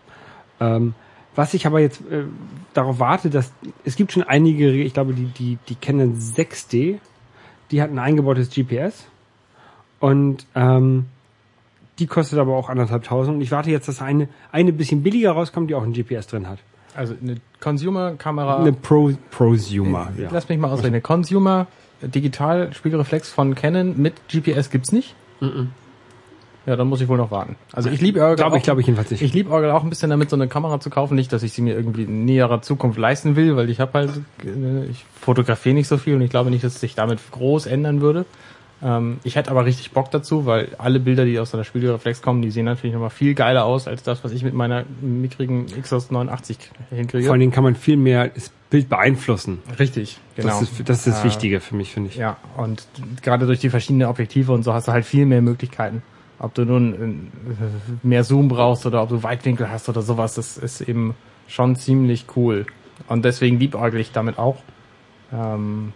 Ähm, was ich aber jetzt äh, darauf warte, dass es gibt schon einige, ich glaube die die die Canon 6D, die hat ein eingebautes GPS und ähm, die kostet aber auch anderthalb tausend. Und ich warte jetzt, dass eine eine bisschen billiger rauskommt, die auch ein GPS drin hat. Also eine Consumer-Kamera. Eine Pro Prosumer. Ja. Lass mich mal ausreden. Eine Consumer Digital Spiegelreflex von Canon mit GPS gibt's nicht. Ja, dann muss ich wohl noch warten. Also ich liebe Glaube ich, glaube ich jedenfalls nicht. Ich liebe auch ein bisschen damit, so eine Kamera zu kaufen. Nicht, dass ich sie mir irgendwie in näherer Zukunft leisten will, weil ich habe halt, äh, ich fotografiere nicht so viel und ich glaube nicht, dass es sich damit groß ändern würde. Ähm, ich hätte aber richtig Bock dazu, weil alle Bilder, die aus einer Spiegelreflex kommen, die sehen natürlich nochmal viel geiler aus als das, was ich mit meiner mickrigen Xos 89 hinkriege. Vor allen Dingen kann man viel mehr das Bild beeinflussen. Richtig, genau. Das ist das, ist das Äh, Wichtige für mich, finde ich. Ja, und gerade durch die verschiedenen Objektive und so hast du halt viel mehr Möglichkeiten. Ob du nun äh, mehr Zoom brauchst oder ob du Weitwinkel hast oder sowas, das ist eben schon ziemlich cool. Und deswegen liebäugel ich damit auch. Ähm,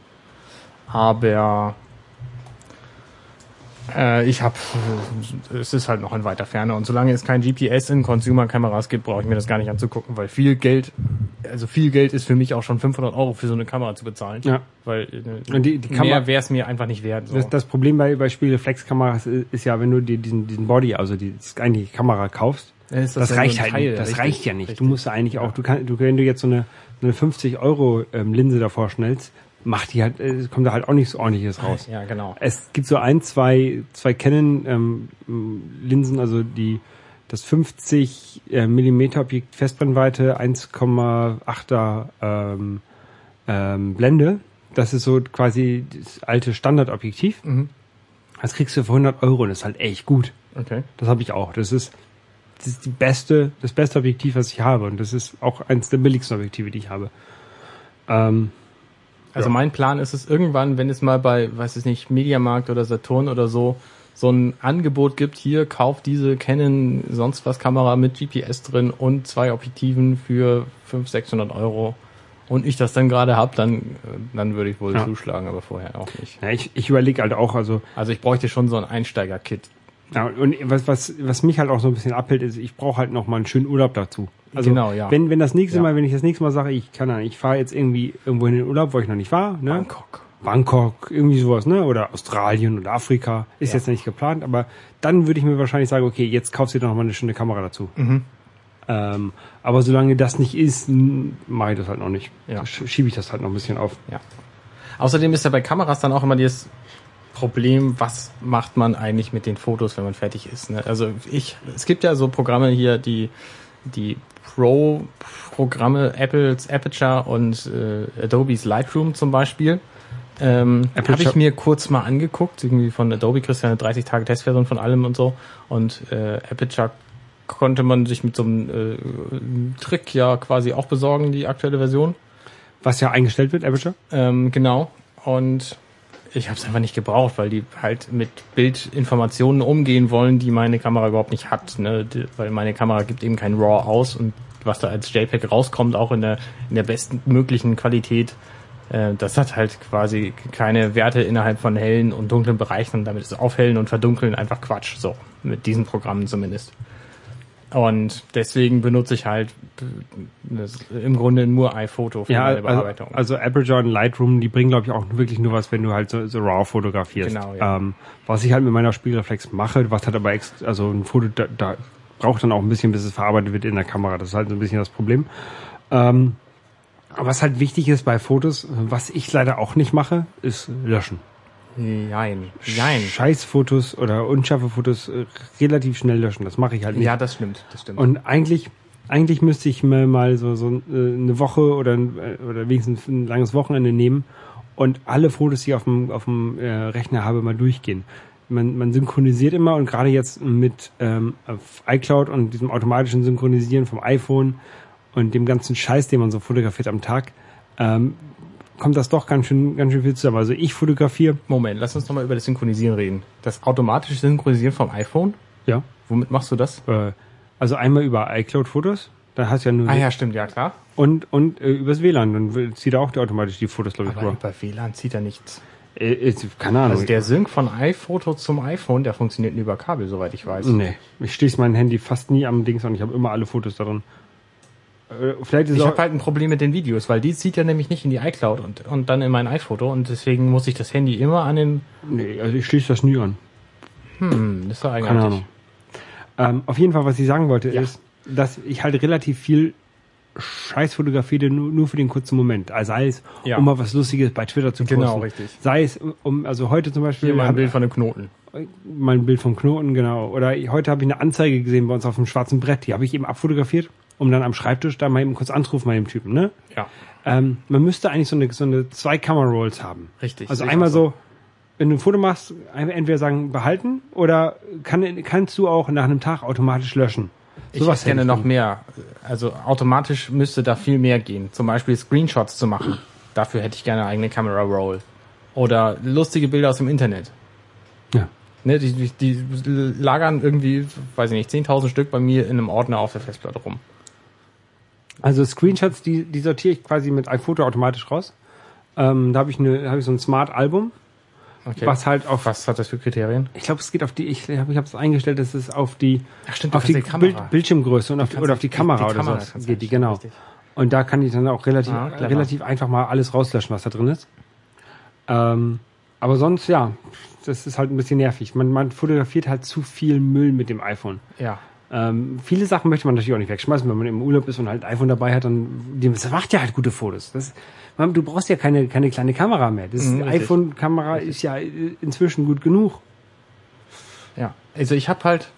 aber äh, ich habe, es ist halt noch in weiter Ferne. Und solange es kein GPS in Consumer-Kameras gibt, brauche ich mir das gar nicht anzugucken, weil viel Geld, also viel Geld ist für mich auch schon 500 Euro für so eine Kamera zu bezahlen. Ja. Weil äh, Und die- die Kamera- wäre es mir einfach nicht wert. So. Das, das Problem bei, bei Spiegelreflexkameras ist, ja, wenn du dir diesen, diesen Body, also die, eigentliche Kamera kaufst, das, nur reicht halt Teil, nicht. Das richtig, reicht ja nicht. richtig. Du musst eigentlich auch, du kannst, du, wenn du jetzt so eine, eine 50 Euro ähm, Linse davor schnellst, macht die halt, äh, kommt da halt auch nichts ordentliches raus. Ja, genau. Es gibt so ein, zwei, zwei Canon ähm, Linsen, also die das 50 äh, Millimeter Objekt Festbrennweite, 1,8er ähm, ähm, Blende. Das ist so quasi das alte Standardobjektiv. Mhm. Das kriegst du für 100 Euro und das ist halt echt gut. Okay. Das habe ich auch. Das ist, das ist die beste, das beste Objektiv, was ich habe. Und das ist auch eines der billigsten Objektive, die ich habe. Ähm, Also Ja. mein Plan ist es irgendwann, wenn es mal bei, weiß ich nicht, Mediamarkt oder Saturn oder so, so ein Angebot gibt, hier kauft diese Canon sonst was Kamera mit GPS drin und zwei Objektiven für 500, 600 Euro und ich das dann gerade hab, dann, äh, dann würde ich wohl Ja. zuschlagen, aber vorher auch nicht. ja, ich ich überlege halt auch, also Also ich bräuchte schon so ein Einsteiger-Kit. Ja, und was, was, was mich halt auch so ein bisschen abhält, ist, ich brauche halt noch mal einen schönen Urlaub dazu. Also Genau, ja. wenn, wenn das nächste Ja. Mal, wenn ich das nächste Mal sage, ich kann ich fahre jetzt irgendwie irgendwo in den Urlaub, wo ich noch nicht war, ne? Bangkok. Bangkok, irgendwie sowas, ne? Oder Australien oder Afrika. Ist Ja. jetzt nicht geplant, aber dann würde ich mir wahrscheinlich sagen, okay, jetzt kaufst du dir noch mal eine schöne Kamera dazu. Mhm. Ähm, aber solange das nicht ist, mache ich das halt noch nicht. Ja. Sch- Schiebe ich das halt noch ein bisschen auf. Ja. Außerdem ist ja bei Kameras dann auch immer dieses Problem, was macht man eigentlich mit den Fotos, wenn man fertig ist. Ne? Also ich, es gibt ja so Programme hier, die die Pro-Programme, Apples Aperture und äh, Adobe's Lightroom zum Beispiel. Ähm, Habe ich mir kurz mal angeguckt, irgendwie von Adobe kriegst du ja eine 30 Tage Testversion von allem und so. Und äh, Aperture konnte man sich mit so einem äh, Trick ja quasi auch besorgen, die aktuelle Version. Was ja eingestellt wird, Aperture. Ähm, genau. Und ich habe es einfach nicht gebraucht, weil die halt mit Bildinformationen umgehen wollen, die meine Kamera überhaupt nicht hat. Ne? Weil meine Kamera gibt eben kein RAW aus und was da als JPEG rauskommt, auch in der, in der besten möglichen Qualität, äh, das hat halt quasi keine Werte innerhalb von hellen und dunklen Bereichen und damit ist Aufhellen und Verdunkeln einfach Quatsch. So, mit diesen Programmen zumindest. Und deswegen benutze ich halt im Grunde nur iPhoto für Ja, meine also, Bearbeitung. also Aperture und Lightroom, die bringen, glaube ich, auch wirklich nur was, wenn du halt so, so RAW fotografierst. Genau, ja. ähm, was ich halt mit meiner Spiegelreflex mache, was halt aber ex also ein Foto, da, da braucht dann auch ein bisschen, bis es verarbeitet wird in der Kamera. Das ist halt so ein bisschen das Problem. Ähm, aber was halt wichtig ist bei Fotos, was ich leider auch nicht mache, ist löschen. Jein. Jein. Scheißfotos oder unscharfe Fotos äh, relativ schnell löschen. Das mache ich halt nicht. Ja, das stimmt, das stimmt. Und eigentlich, eigentlich müsste ich mir mal so, so äh, eine Woche oder, äh, oder wenigstens ein langes Wochenende nehmen und alle Fotos, die ich auf dem, auf dem äh, Rechner habe, mal durchgehen. Man, man synchronisiert immer und gerade jetzt mit ähm, iCloud und diesem automatischen Synchronisieren vom iPhone und dem ganzen Scheiß, den man so fotografiert am Tag, ähm, kommt das doch ganz schön, ganz schön viel zusammen. Also ich fotografiere, Moment, lass uns nochmal über das Synchronisieren reden. Das automatische Synchronisieren vom iPhone? ja, Womit machst du das? äh, also einmal über iCloud-Fotos, da hast du ja nur Ah ja, stimmt, ja klar. und und äh, übers WLAN, dann zieht er auch automatisch die Fotos, glaube ich, Aber über WLAN zieht er nichts. Äh, ist, keine Ahnung. Also der Sync von iPhoto zum iPhone, der funktioniert nur über Kabel, soweit ich weiß. nee, ich schließe mein Handy fast nie am Dings an. Ich habe immer alle Fotos da drin. Äh, vielleicht ist Ich habe halt ein Problem mit den Videos, weil die zieht er nämlich nicht in die iCloud und, und dann in mein iPhoto und deswegen muss ich das Handy immer an den... nee, also ich schließe das nie an. Hm, das ist doch Keine. Ahnung. Ähm, auf jeden Fall, was ich sagen wollte, Ja. ist, dass ich halt relativ viel Scheiß fotografiere, nur, nur für den kurzen Moment. Also sei es, Ja. um mal was Lustiges bei Twitter zu posten. Genau, richtig. Sei es, um, also heute zum Beispiel, Hier mal ein hab- Bild von einem Knoten. mein Bild vom Knoten, genau. Oder heute habe ich eine Anzeige gesehen bei uns auf dem schwarzen Brett. Die habe ich eben abfotografiert, um dann am Schreibtisch da mal eben kurz anzurufen bei dem Typen, ne? Ja, Ähm, man müsste eigentlich so eine, so eine zwei Camera-Rolls haben. richtig. Also einmal so, wenn du ein Foto machst, entweder sagen, behalten oder kann, kannst du auch nach einem Tag automatisch löschen. Ich hätte gerne noch mehr. Also automatisch müsste da viel mehr gehen. Zum Beispiel Screenshots zu machen. Dafür hätte ich gerne eine eigene Camera Roll. Oder lustige Bilder aus dem Internet. Ja. Ne, die, die, die lagern irgendwie, weiß ich nicht, 10.000 Stück bei mir in einem Ordner auf der Festplatte rum. Also Screenshots, die, die sortiere ich quasi mit iPhoto automatisch raus. Ähm, da habe ich, eine, habe ich so ein Smart-Album, Okay. was halt auf Was hat das für Kriterien? Ich glaube, es geht auf die, ich habe ich es eingestellt, dass es auf die, Ach, stimmt, auf die die. Bild, Bildschirmgröße und auf die, oder auf die die- Kamera die oder Kamera so geht die, genau. richtig. Und da kann ich dann auch relativ, Ah, relativ einfach mal alles rauslöschen, was da drin ist. Ähm, aber sonst, ja, das ist halt ein bisschen nervig. Man, man fotografiert halt zu viel Müll mit dem iPhone. Ja. Ähm, viele Sachen möchte man natürlich auch nicht wegschmeißen, wenn man im Urlaub ist und halt iPhone dabei hat, dann das macht ja halt gute Fotos. Das, man, du brauchst ja keine, keine kleine Kamera mehr. Das Mhm, iPhone-Kamera ist ja äh, inzwischen gut genug. Ja, also ich habe halt,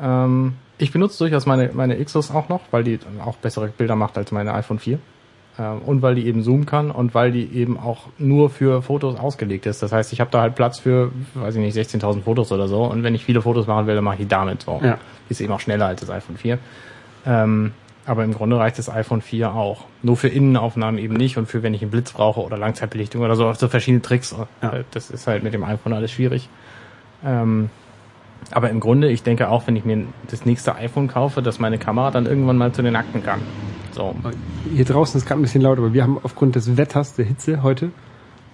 ähm, ich benutze durchaus meine, meine Xos auch noch, weil die dann auch bessere Bilder macht als meine iPhone 4. Ähm, und weil die eben zoomen kann und weil die eben auch nur für Fotos ausgelegt ist. Das heißt, ich habe da halt Platz für, weiß ich nicht, 16.000 Fotos oder so. Und wenn ich viele Fotos machen will, dann mache ich die damit so. Ja. Ist eben auch schneller als das iPhone 4. Ähm, aber im Grunde reicht das iPhone 4 auch. Nur für Innenaufnahmen eben nicht und für wenn ich einen Blitz brauche oder Langzeitbelichtung oder so, so verschiedene Tricks. Ja. Äh, Das ist halt mit dem iPhone alles schwierig. Ähm, aber im Grunde, ich denke auch, wenn ich mir das nächste iPhone kaufe, dass meine Kamera dann irgendwann mal zu den Akten kann. So. Hier draußen ist gerade ein bisschen laut, aber wir haben aufgrund des Wetters, der Hitze heute,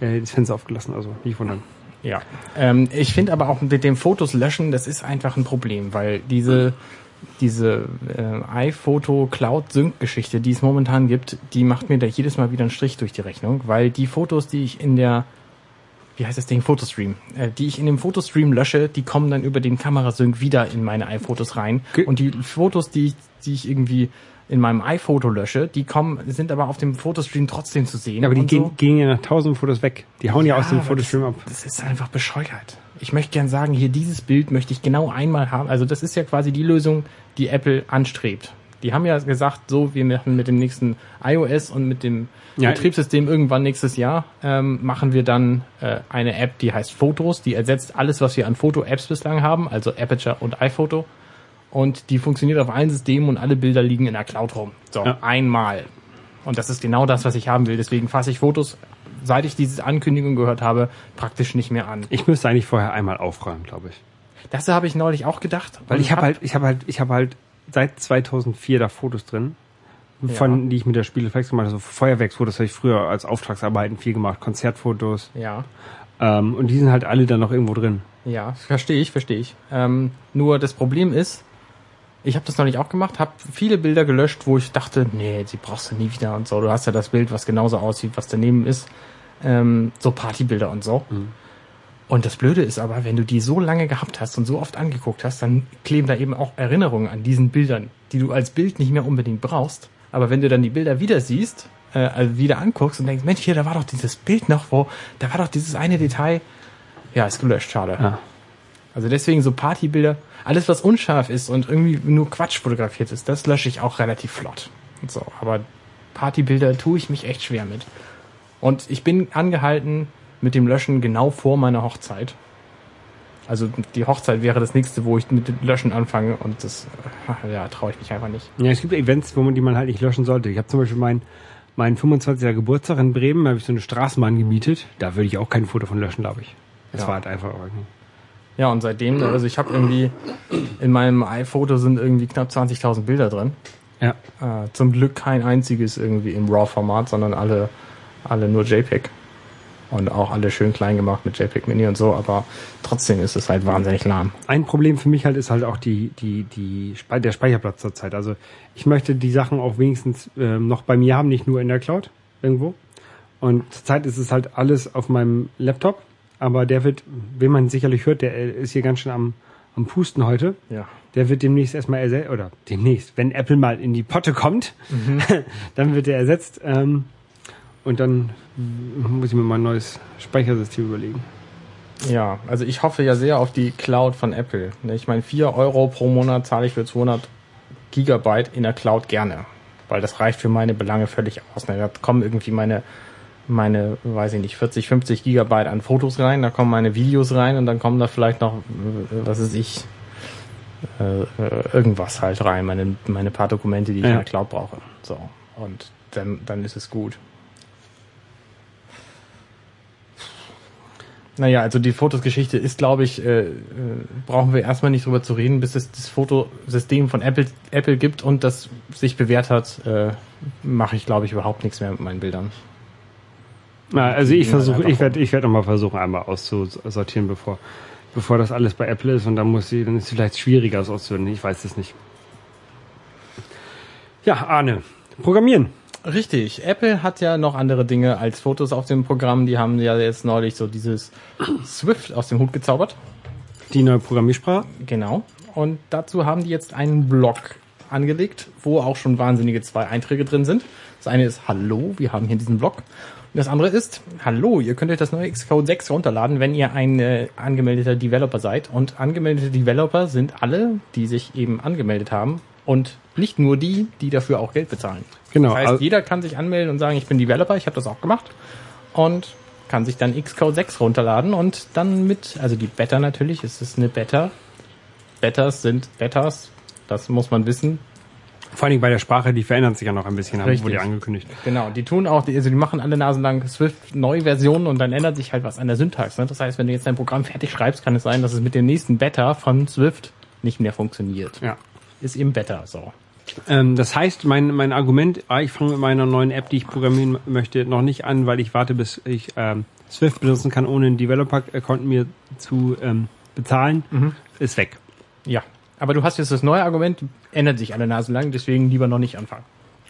äh, das Fenster aufgelassen, also nicht wundern. Ja. Ähm, ich finde aber auch mit dem Fotos löschen, das ist einfach ein Problem, weil diese, diese äh, iPhoto Cloud Sync Geschichte, die es momentan gibt, die macht mir da jedes Mal wieder einen Strich durch die Rechnung, weil die Fotos, die ich in der wie heißt das Ding, Fotostream, äh, die ich in dem Fotostream lösche, die kommen dann über den Kamerasync wieder in meine iPhotos rein. Ge- Und die Fotos, die ich, die ich irgendwie in meinem iPhoto lösche, die kommen, sind aber auf dem Fotostream trotzdem zu sehen. Ja, aber die gehen, so. gehen ja nach tausend Fotos weg. Die hauen ja, aus dem Fotostream ab. das, Das ist einfach bescheuert. Ich möchte gern sagen, hier dieses Bild möchte ich genau einmal haben. Also das ist ja quasi die Lösung, die Apple anstrebt. Die haben ja gesagt, so, wir machen mit dem nächsten iOS und mit dem Ja. Betriebssystem irgendwann nächstes Jahr, ähm, machen wir dann äh, eine App, die heißt Fotos, die ersetzt alles, was wir an Foto-Apps bislang haben, also Aperture und iPhoto. Und die funktioniert auf allen Systemen und alle Bilder liegen in der Cloud rum. So, Ja. einmal. Und das ist genau das, was ich haben will. Deswegen fasse ich Fotos, seit ich diese Ankündigung gehört habe, praktisch nicht mehr an. Ich müsste eigentlich vorher einmal aufräumen, glaube ich. Das habe ich neulich auch gedacht. Weil ich habe hab- halt, ich habe halt, ich habe halt seit 2004 da Fotos drin, von die ich mit der Spieleflex gemacht habe, so Feuerwerksfotos habe ich früher als Auftragsarbeiten viel gemacht, Konzertfotos Ja, ähm, und die sind halt alle dann noch irgendwo drin. ja, verstehe ich, verstehe ich. Ähm, nur das Problem ist, ich habe das neulich auch gemacht, habe viele Bilder gelöscht, wo ich dachte, nee, die brauchst du nie wieder und so. Du hast ja das Bild, was genauso aussieht, was daneben ist. Ähm, so Partybilder und so. Und das Blöde ist aber, wenn du die so lange gehabt hast und so oft angeguckt hast, dann kleben da eben auch Erinnerungen an diesen Bildern, die du als Bild nicht mehr unbedingt brauchst. Aber wenn du dann die Bilder wieder siehst, äh, also wieder anguckst und denkst, Mensch, hier, da war doch dieses Bild noch, wo, da war doch dieses eine Detail. Ja, ist gelöscht, schade. Ja. Also deswegen so Partybilder, alles was unscharf ist und irgendwie nur Quatsch fotografiert ist, das lösche ich auch relativ flott. Und so, aber Partybilder tue ich mich echt schwer mit. Und ich bin angehalten mit dem Löschen genau vor meiner Hochzeit. Also die Hochzeit wäre das nächste, wo ich mit dem Löschen anfange und das (laughs) ja, traue ich mich einfach nicht. Ja, es gibt Events, wo man die man halt nicht löschen sollte. Ich habe zum Beispiel meinen meinen 25. Geburtstag in Bremen, habe ich so eine Straßenbahn gemietet. Da würde ich auch kein Foto von löschen, glaube ich. Das Ja. war halt einfach. Ja, und seitdem, also ich habe irgendwie in meinem iPhoto sind irgendwie knapp 20.000 Bilder drin. Ja. Äh, zum Glück kein einziges irgendwie im RAW-Format, sondern alle, alle nur JPEG. Und auch alle schön klein gemacht mit JPEG Mini und so, aber trotzdem ist es halt wahnsinnig lahm. Ein Problem für mich halt ist halt auch die, die, die, der Speicherplatz zurzeit. Also ich möchte die Sachen auch wenigstens ähm, noch bei mir haben, nicht nur in der Cloud irgendwo. Und zurzeit ist es halt alles auf meinem Laptop. Aber der wird, wie man sicherlich hört, der äh, ist hier ganz schön am, am Pusten heute. Ja. Der wird demnächst erstmal ersetzt, oder demnächst, wenn Apple mal in die Potte kommt, (laughs) dann wird er ersetzt. Ähm, und dann muss ich mir mal ein neues Speichersystem überlegen. Ja, also ich hoffe ja sehr auf die Cloud von Apple. Ne, Ich meine, 4 Euro pro Monat zahle ich für 200 Gigabyte in der Cloud gerne. Weil das reicht für meine Belange völlig aus. Ne, Da kommen irgendwie meine, meine, weiß ich nicht, 40, 50 Gigabyte an Fotos rein, da kommen meine Videos rein und dann kommen da vielleicht noch, äh, was ist ich, äh, äh, irgendwas halt rein, meine, meine paar Dokumente, die ich Ja. in der Cloud brauche. So. Und dann, dann ist es gut. Naja, also die Fotosgeschichte ist, glaube ich, äh, äh, brauchen wir erstmal nicht drüber zu reden, bis es das Fotosystem von Apple, Apple gibt und das sich bewährt hat, äh, mache ich, glaube ich, überhaupt nichts mehr mit meinen Bildern. Na, also ich versuche, ich werde, ich werde noch mal versuchen, einmal auszusortieren, bevor, bevor das alles bei Apple ist und dann muss sie, dann ist es vielleicht schwieriger, das auszuwählen. Ich weiß es nicht. Ja, Arne, Programmieren. Richtig. Apple hat ja noch andere Dinge als Fotos auf dem Programm. Die haben ja jetzt neulich so dieses Swift aus dem Hut gezaubert. Die neue Programmiersprache. Genau. Und dazu haben die jetzt einen Blog angelegt, wo auch schon wahnsinnige zwei Einträge drin sind. Das eine ist Hallo, wir haben hier diesen Blog. Das andere ist Hallo, ihr könnt euch das neue Xcode 6 runterladen, wenn ihr ein äh, angemeldeter Developer seid. Und angemeldete Developer sind alle, die sich eben angemeldet haben. Und nicht nur die, die dafür auch Geld bezahlen. Genau, Das heißt, also- jeder kann sich anmelden und sagen, ich bin Developer, ich habe das auch gemacht. Und kann sich dann Xcode 6 runterladen und dann mit, also die Beta natürlich, es ist eine Beta. Betas sind Betas, das muss man wissen. Vor allen Dingen bei der Sprache, die verändert sich ja noch ein bisschen, haben- wurde ja angekündigt. Genau, die tun auch, also die machen alle Nasen lang Swift neue Versionen und dann ändert sich halt was an der Syntax. Ne? Das heißt, wenn du jetzt dein Programm fertig schreibst, kann es sein, dass es mit dem nächsten Beta von Swift nicht mehr funktioniert. Ja. Ist eben Beta, so. Ähm, das heißt, mein, mein Argument, ah, ich fange mit meiner neuen App, die ich programmieren möchte, noch nicht an, weil ich warte, bis ich ähm, Swift benutzen kann, ohne einen Developer-Account mir zu ähm, bezahlen, ist weg. Ja. Aber du hast jetzt das neue Argument, ändert sich alle Nasen lang, deswegen lieber noch nicht anfangen.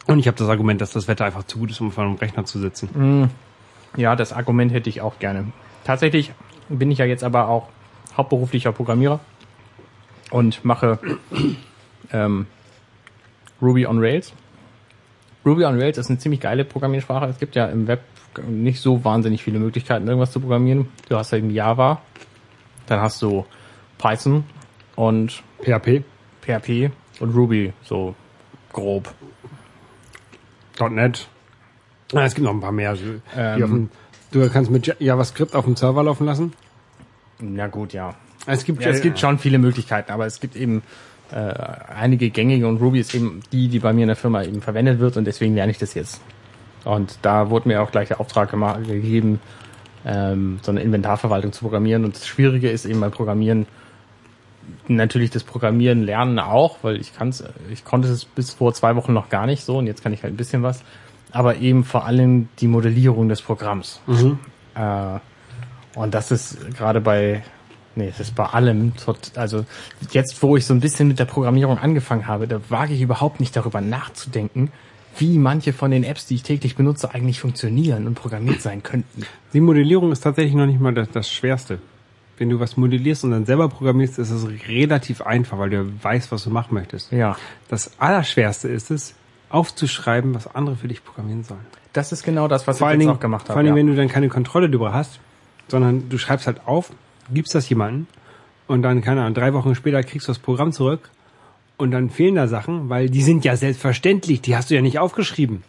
Und ich habe das Argument, dass das Wetter einfach zu gut ist, um vor einem Rechner zu sitzen. Mhm. Ja, das Argument hätte ich auch gerne. Tatsächlich bin ich ja jetzt aber auch hauptberuflicher Programmierer und mache ähm, Ruby on Rails. Ruby on Rails ist eine ziemlich geile Programmiersprache. Es gibt ja im Web nicht so wahnsinnig viele Möglichkeiten, irgendwas zu programmieren. Du hast eben Java, dann hast du Python und PHP, PHP und Ruby, so grob. .NET. Ah, es gibt noch ein paar mehr. Ähm. dem, du kannst mit Ja- JavaScript auf dem Server laufen lassen. Na gut, ja. Es gibt, Ja, es gibt schon viele Möglichkeiten, aber es gibt eben äh, einige gängige und Ruby ist eben die, die bei mir in der Firma eben verwendet wird und deswegen lerne ich das jetzt. Und da wurde mir auch gleich der Auftrag gegeben, ähm, so eine Inventarverwaltung zu programmieren. Und das Schwierige ist eben beim Programmieren natürlich das Programmieren lernen auch, weil ich kann's, ich konnte es bis vor zwei Wochen noch gar nicht so und jetzt kann ich halt ein bisschen was. Aber eben vor allem die Modellierung des Programms. Äh, und das ist gerade bei, nee, es ist bei allem, also jetzt, wo ich so ein bisschen mit der Programmierung angefangen habe, da wage ich überhaupt nicht darüber nachzudenken, wie manche von den Apps, die ich täglich benutze, eigentlich funktionieren und programmiert sein könnten. Die Modellierung ist tatsächlich noch nicht mal das, das Schwerste. Wenn du was modellierst und dann selber programmierst, ist es relativ einfach, weil du weißt, was du machen möchtest. Ja. Das Allerschwerste ist es, aufzuschreiben, was andere für dich programmieren sollen. Das ist genau das, was Vor ich jetzt Dingen, auch gemacht vor habe. allen Dingen, ja. wenn du dann keine Kontrolle darüber hast, sondern du schreibst halt auf, gibst das jemandem und dann, keine Ahnung, drei Wochen später kriegst du das Programm zurück und dann fehlen da Sachen, weil die sind ja selbstverständlich, die hast du ja nicht aufgeschrieben.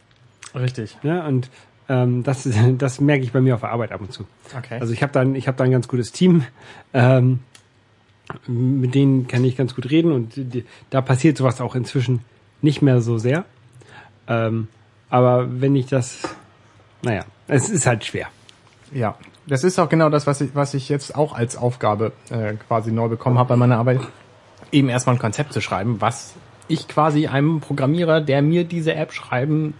Richtig. Ne? Und ähm, das, (laughs) das merke ich bei mir auf der Arbeit ab und zu. Okay. Also ich habe dann, ich habe da ein ganz gutes Team, ähm, mit denen kann ich ganz gut reden und die, da passiert sowas auch inzwischen nicht mehr so sehr. Ähm, aber wenn ich das, naja, es ist halt schwer. Ja, das ist auch genau das, was ich, was ich jetzt auch als Aufgabe äh, quasi neu bekommen habe bei meiner Arbeit. Eben erstmal ein Konzept zu schreiben, was ich quasi einem Programmierer, der mir diese App schreiben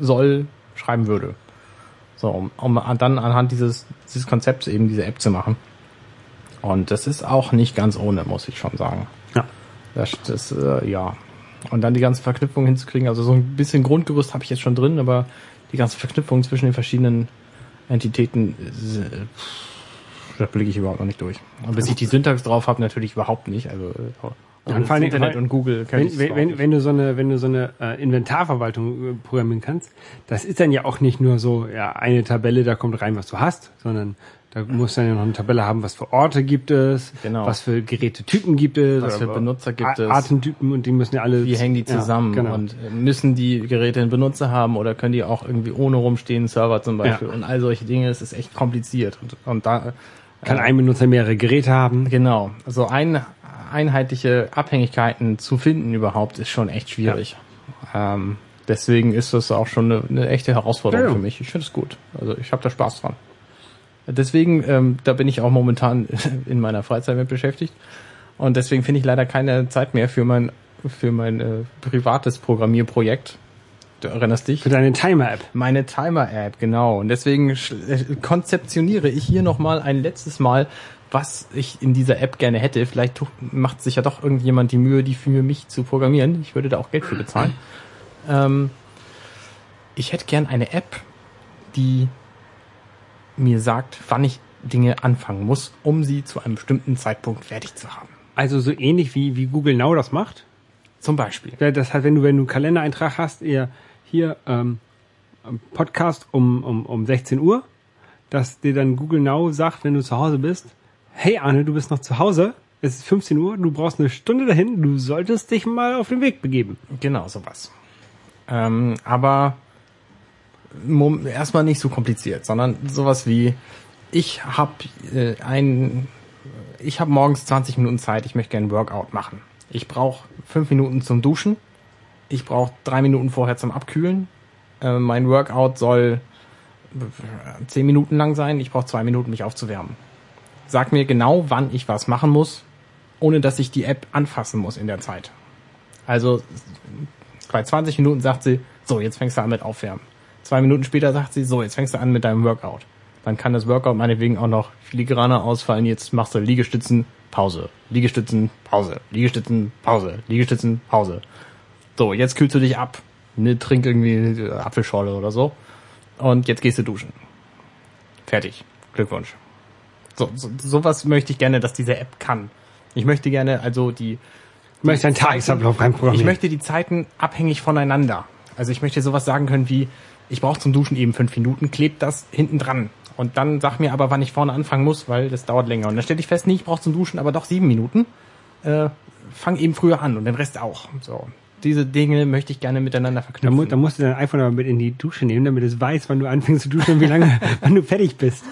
soll, schreiben würde. So, um, um dann anhand dieses, dieses Konzepts eben diese App zu machen. Und das ist auch nicht ganz ohne, muss ich schon sagen. Ja. Das, das äh, ja. Und dann die ganzen Verknüpfungen hinzukriegen. Also so ein bisschen Grundgerüst habe ich jetzt schon drin, aber die ganzen Verknüpfungen zwischen den verschiedenen Entitäten, äh, da blicke ich überhaupt noch nicht durch. Und bis ich die Syntax drauf habe, natürlich überhaupt nicht. Also äh, und vor das Dingen- Internet und Google Wenn, wenn, wenn, wenn du so eine, wenn du so eine äh, Inventarverwaltung äh, programmieren kannst, das ist dann ja auch nicht nur so, ja, eine Tabelle, da kommt rein, was du hast, sondern da musst du dann ja noch eine Tabelle haben, was für Orte gibt es, Genau. was für Gerätetypen gibt es, Was für Benutzer gibt es. Atemtypen und die müssen ja alle. wie hängen die Ja, zusammen genau. und äh, müssen die Geräte einen Benutzer haben oder können die auch irgendwie ohne rumstehen, Server zum Beispiel Ja. und all solche Dinge, es ist echt kompliziert und, und da Kann äh, ein Benutzer mehrere Geräte haben. Genau. Also ein, einheitliche Abhängigkeiten zu finden überhaupt ist schon echt schwierig. Ähm, deswegen ist das auch schon eine, eine echte Herausforderung Ja, ja. für mich. Ich finde es gut. Also ich habe da Spaß dran. Deswegen, ähm, da bin ich auch momentan (laughs) in meiner Freizeit mit beschäftigt. Und deswegen finde ich leider keine Zeit mehr für mein, für mein äh, privates Programmierprojekt. Du erinnerst dich? Für deine Timer-App. Meine Timer-App, genau. Und deswegen äh, konzeptioniere ich hier nochmal ein letztes Mal, was ich in dieser App gerne hätte. Vielleicht macht sich ja doch irgendjemand die Mühe, die für mich zu programmieren. Ich würde da auch Geld für bezahlen. Ähm, ich hätte gern eine App, die mir sagt, wann ich Dinge anfangen muss, um sie zu einem bestimmten Zeitpunkt fertig zu haben. Also so ähnlich wie, wie Google Now das macht. Zum Beispiel. Das heißt, wenn du, wenn du einen Kalendereintrag hast, ihr hier ähm, Podcast um, um, um 16 Uhr, dass dir dann Google Now sagt, wenn du zu Hause bist, hey Arne, du bist noch zu Hause, es ist 15 Uhr, du brauchst eine Stunde dahin, du solltest dich mal auf den Weg begeben. Genau, sowas. Ähm, aber erstmal nicht so kompliziert, sondern sowas wie, ich habe äh, ein, ich habe morgens 20 Minuten Zeit, ich möchte gerne ein Workout machen. Ich brauche fünf Minuten zum Duschen, ich brauche drei Minuten vorher zum Abkühlen. Äh, mein Workout soll äh, zehn Minuten lang sein, ich brauche zwei Minuten, mich aufzuwärmen. Sag mir genau, wann ich was machen muss, ohne dass ich die App anfassen muss in der Zeit. Also bei 20 Minuten sagt sie, so, jetzt fängst du an mit Aufwärmen. Zwei Minuten später sagt sie, so, jetzt fängst du an mit deinem Workout. Dann kann das Workout meinetwegen auch noch filigraner ausfallen. Jetzt machst du Liegestützen, Pause. Liegestützen, Pause. Liegestützen, Pause. Liegestützen, Pause. So, jetzt kühlst du dich ab. Ne, trink irgendwie Apfelschorle oder so. Und jetzt gehst du duschen. Fertig. Glückwunsch. So, so, sowas möchte ich gerne, dass diese App kann. Ich möchte gerne also die Du möchtest einen Tagesablauf reinprogrammieren. ich möchte die Zeiten abhängig voneinander. Also ich möchte sowas sagen können wie, ich brauche zum Duschen eben fünf Minuten, klebt das hinten dran. Und dann sag mir aber, wann ich vorne anfangen muss, weil das dauert länger. Und dann stelle ich fest, nee, ich brauche zum Duschen aber doch sieben Minuten. Äh, fang eben früher an und den Rest auch. So. Diese Dinge möchte ich gerne miteinander da, mu verknüpfen. da musst du dein iPhone aber mit in die Dusche nehmen, damit es weiß, wann du anfängst zu duschen und wie lange, (laughs) wann du fertig bist.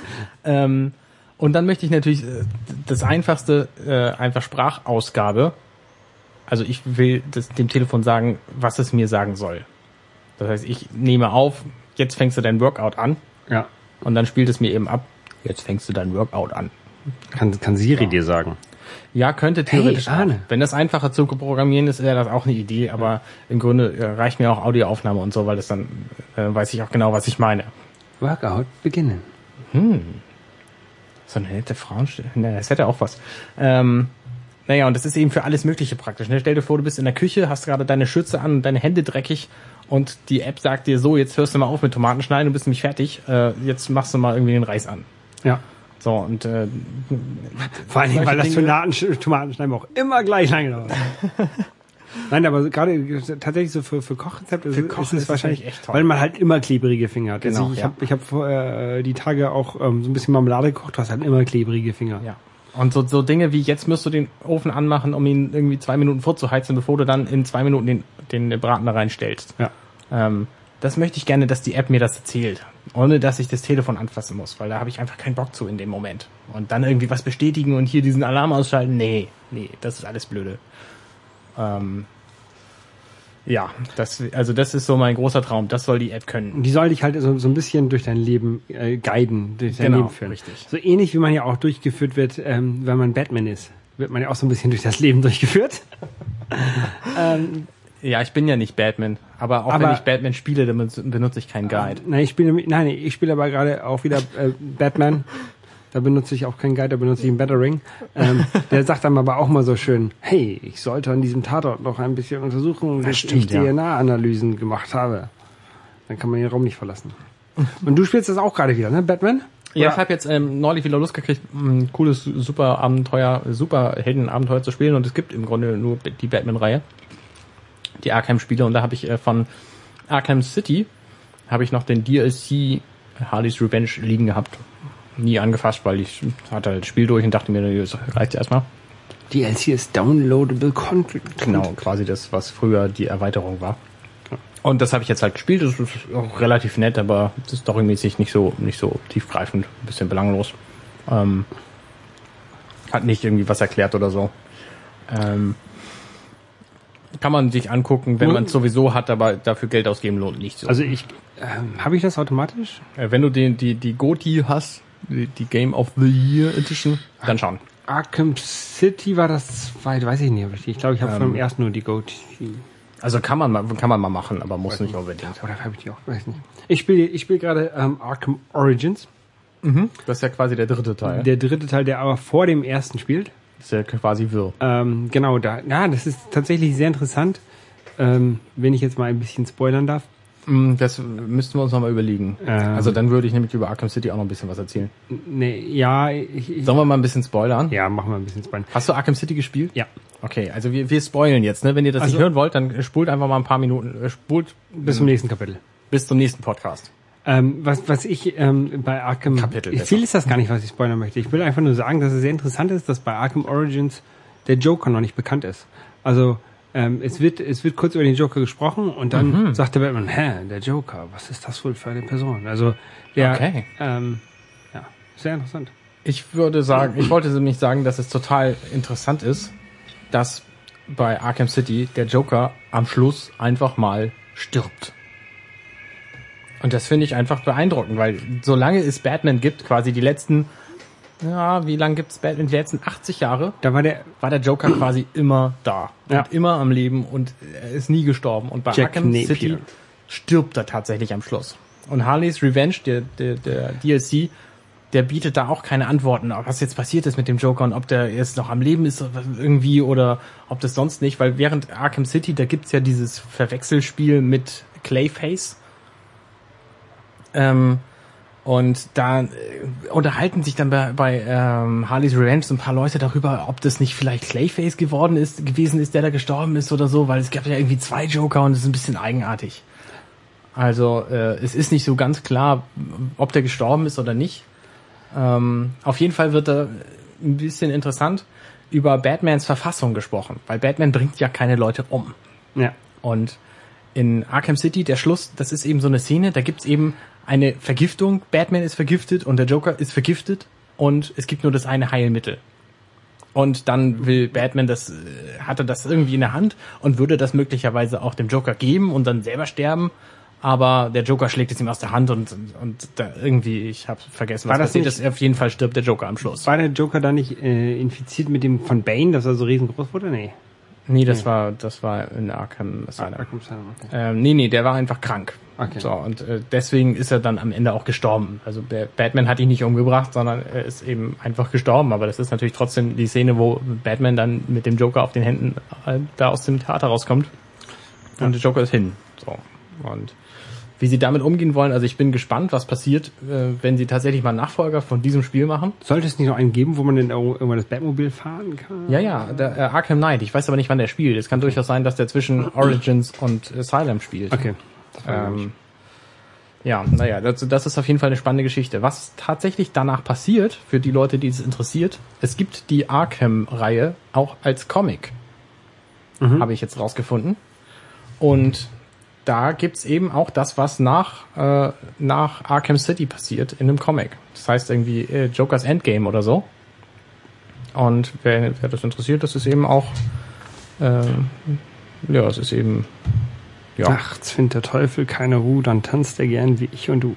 Ähm, und dann möchte ich natürlich äh, das einfachste, äh, einfach Sprachausgabe. Also ich will das, dem Telefon sagen, was es mir sagen soll. Das heißt, ich nehme auf, jetzt fängst du dein Workout an Ja. und dann spielt es mir eben ab, jetzt fängst du dein Workout an. Kann, kann Siri dir sagen. Ja, könnte theoretisch Hey, Arne. Wenn das einfacher zu programmieren ist, wäre das auch eine Idee, aber im Grunde äh, reicht mir auch Audioaufnahme und so, weil das dann äh, weiß ich auch genau, was ich meine. Workout beginnen. So eine nette Frauenstimme. Ne, das hätte auch was. Ähm, naja, und das ist eben für alles Mögliche praktisch. Ne? Stell dir vor, du bist in der Küche, hast gerade deine Schürze an und deine Hände dreckig und die App sagt dir so, jetzt hörst du mal auf mit Tomaten schneiden, du bist nämlich fertig, äh, jetzt machst du mal irgendwie den Reis an. Ja. So, und äh, Vor allen Dingen, weil das Tomaten, Tomatenschneiden auch immer gleich lange dauert. (laughs) Nein, aber gerade tatsächlich so für, für Kochrezepte ist, Kochen ist ist es wahrscheinlich, echt toll. weil man halt immer klebrige Finger hat. Genau, also ich ja. habe ich hab vorher äh, die Tage auch ähm, so ein bisschen Marmelade gekocht, du hast halt immer klebrige Finger. ja. Und so, so Dinge wie, jetzt musst du den Ofen anmachen, um ihn irgendwie zwei Minuten vorzuheizen, bevor du dann in zwei Minuten den, den Braten da reinstellst. Ja. Ähm, das möchte ich gerne, dass die App mir das erzählt, ohne dass ich das Telefon anfassen muss, weil da habe ich einfach keinen Bock zu in dem Moment. Und dann irgendwie was bestätigen und hier diesen Alarm ausschalten, nee, nee, das ist alles blöde. Ähm, ja, das, also das ist so mein großer Traum, das soll die App können. Die soll dich halt so, so ein bisschen durch dein Leben äh, guiden, durch dein Genau, Leben führen. richtig. So ähnlich wie man ja auch durchgeführt wird, ähm, wenn man Batman ist. Wird man ja auch so ein bisschen durch das Leben (laughs) durchgeführt. (laughs) ähm, Ja, ich bin ja nicht Batman, aber auch Aber- wenn ich Batman spiele, dann benutze- ich keinen Guide. nein, ich spiele, nein, ich spiele aber gerade auch wieder äh, Batman. Da benutze ich auch keinen Guide, da benutze ich einen Battering. Ähm, der sagt dann aber auch mal so schön, hey, ich sollte an diesem Tatort noch ein bisschen untersuchen, bis stimmt, ich ja. DNA-Analysen gemacht habe. Dann kann man den Raum nicht verlassen. Und du spielst das auch gerade wieder, ne, Batman? Ja, Oder- ich habe jetzt ähm, neulich wieder Lust gekriegt, ein cooles super Abenteuer, super Heldenabenteuer zu spielen und es gibt im Grunde nur die Batman-Reihe, die Arkham-Spiele und da habe ich äh, von Arkham City habe ich noch den DLC Harley's Revenge liegen gehabt. Nie angefasst, weil ich hatte halt das Spiel durch und dachte mir, das reicht erstmal. DLC ist downloadable content. Genau, quasi das, was früher die Erweiterung war. Und das habe ich jetzt halt gespielt. Das ist auch relativ nett, aber das ist storymäßig nicht so nicht so tiefgreifend, ein bisschen belanglos. Ähm, hat nicht irgendwie was erklärt oder so. Ähm, kann man sich angucken, wenn man es sowieso hat, aber dafür Geld ausgeben lohnt nicht so. Also ich, ähm, habe ich das automatisch? Äh, wenn du den, die, die GOTY hast, die, die Game of the Year Edition, dann schauen. Arkham City war das zweite, weiß ich nicht. aber Ich ich glaube, ich habe Ähm. von dem ersten nur die Goat. Also kann man mal, kann man mal machen, aber muss nicht unbedingt. Oder habe ich die auch? Weiß nicht. Ich spiele ich spiel gerade ähm, Arkham Origins. Das ist ja quasi der dritte Teil. Der dritte Teil, der aber vor dem ersten spielt. Das ist ja quasi wirr. Ähm, genau, da, ja, das ist tatsächlich sehr interessant, ähm, wenn ich jetzt mal ein bisschen spoilern darf. Mm, Das müssten wir uns nochmal überlegen. Ähm. Also dann würde ich nämlich über Arkham City auch noch ein bisschen was erzählen. Nee, ja, ich, ich, Sollen wir mal ein bisschen spoilern? ja, machen wir ein bisschen Spoiler. Hast du Arkham City gespielt? Ja. Okay, also wir, wir spoilen jetzt, ne? Wenn ihr das Also- nicht hören wollt, dann spult einfach mal ein paar Minuten, äh, spult Bis zum nächsten Kapitel. bis zum nächsten Podcast. Ähm, was, was ich ähm, bei Arkham... Kapitel besser. viel ist das gar nicht, was ich spoilern möchte. Ich will einfach nur sagen, dass es sehr interessant ist, dass bei Arkham Origins der Joker noch nicht bekannt ist. Also ähm, es wird es wird kurz über den Joker gesprochen und dann Mhm. sagt der Batman, hä, der Joker, was ist das wohl für eine Person? Also der, Okay. ähm, ja, sehr interessant. Ich würde sagen, ich wollte nämlich sagen, dass es total interessant ist, dass bei Arkham City der Joker am Schluss einfach mal stirbt. Und das finde ich einfach beeindruckend, weil solange es Batman gibt, quasi die letzten, ja, wie lange gibt's Batman? Die letzten 80 Jahre Da war der war der Joker quasi immer da Ja. und immer am Leben und er ist nie gestorben. Und bei Jack Arkham Napier. City stirbt er tatsächlich am Schluss. Und Harley's Revenge, der, der, der DLC, der bietet da auch keine Antworten, was jetzt passiert ist mit dem Joker und ob der jetzt noch am Leben ist irgendwie oder ob das sonst nicht, weil während Arkham City, da gibt's ja dieses Verwechselspiel mit Clayface. Ähm, und da äh, unterhalten sich dann bei, bei ähm, Harley's Revenge so ein paar Leute darüber, ob das nicht vielleicht Clayface geworden ist, gewesen ist, der da gestorben ist oder so, weil es gab ja irgendwie zwei Joker und es ist ein bisschen eigenartig. Also äh, es ist nicht so ganz klar, ob der gestorben ist oder nicht. Ähm, auf jeden Fall wird da ein bisschen interessant über Batmans Verfassung gesprochen, weil Batman bringt ja keine Leute um. ja. Und in Arkham City, der Schluss, das ist eben so eine Szene, da gibt's eben eine Vergiftung, Batman ist vergiftet und der Joker ist vergiftet und es gibt nur das eine Heilmittel. Und dann will Batman das, äh, hatte das irgendwie in der Hand und würde das möglicherweise auch dem Joker geben und dann selber sterben. Aber der Joker schlägt es ihm aus der Hand und, und, und da irgendwie, ich habe vergessen, was War das passiert nicht- ist. Auf jeden Fall stirbt der Joker am Schluss. War der Joker da nicht äh, infiziert mit dem von Bane, dass er so riesengroß wurde? Nee. Nee, das war, das war in Arkham Asylum. Arkham Asylum, okay. Ähm, nee, nee, der war einfach krank. Okay. So, und äh, deswegen ist er dann am Ende auch gestorben. Also der Batman hat ihn nicht umgebracht, sondern er ist eben einfach gestorben. Aber das ist natürlich trotzdem die Szene, wo Batman dann mit dem Joker auf den Händen äh, da aus dem Theater rauskommt. Und der Joker ist hin. So. Und wie sie damit umgehen wollen, also ich bin gespannt, was passiert, äh, wenn sie tatsächlich mal einen Nachfolger von diesem Spiel machen. Sollte es nicht noch einen geben, wo man denn irgendwann das Batmobil fahren kann? Ja, ja, der, äh, Arkham Knight. Ich weiß aber nicht, wann der spielt. Es kann durchaus sein, dass der zwischen Origins und Asylum spielt. Okay. Ähm, ja, naja, das, das ist auf jeden Fall eine spannende Geschichte. Was tatsächlich danach passiert, für die Leute, die es interessiert, es gibt die Arkham-Reihe auch als Comic. Habe ich jetzt rausgefunden. Und da gibt's eben auch das, was nach, äh, nach Arkham City passiert in einem Comic. Das heißt irgendwie äh, Jokers Endgame oder so. Und wer, wer das interessiert, das ist eben auch, äh, ja, es ist eben, ja. Nachts findet der Teufel keine Ruhe, dann tanzt er gern wie ich und du.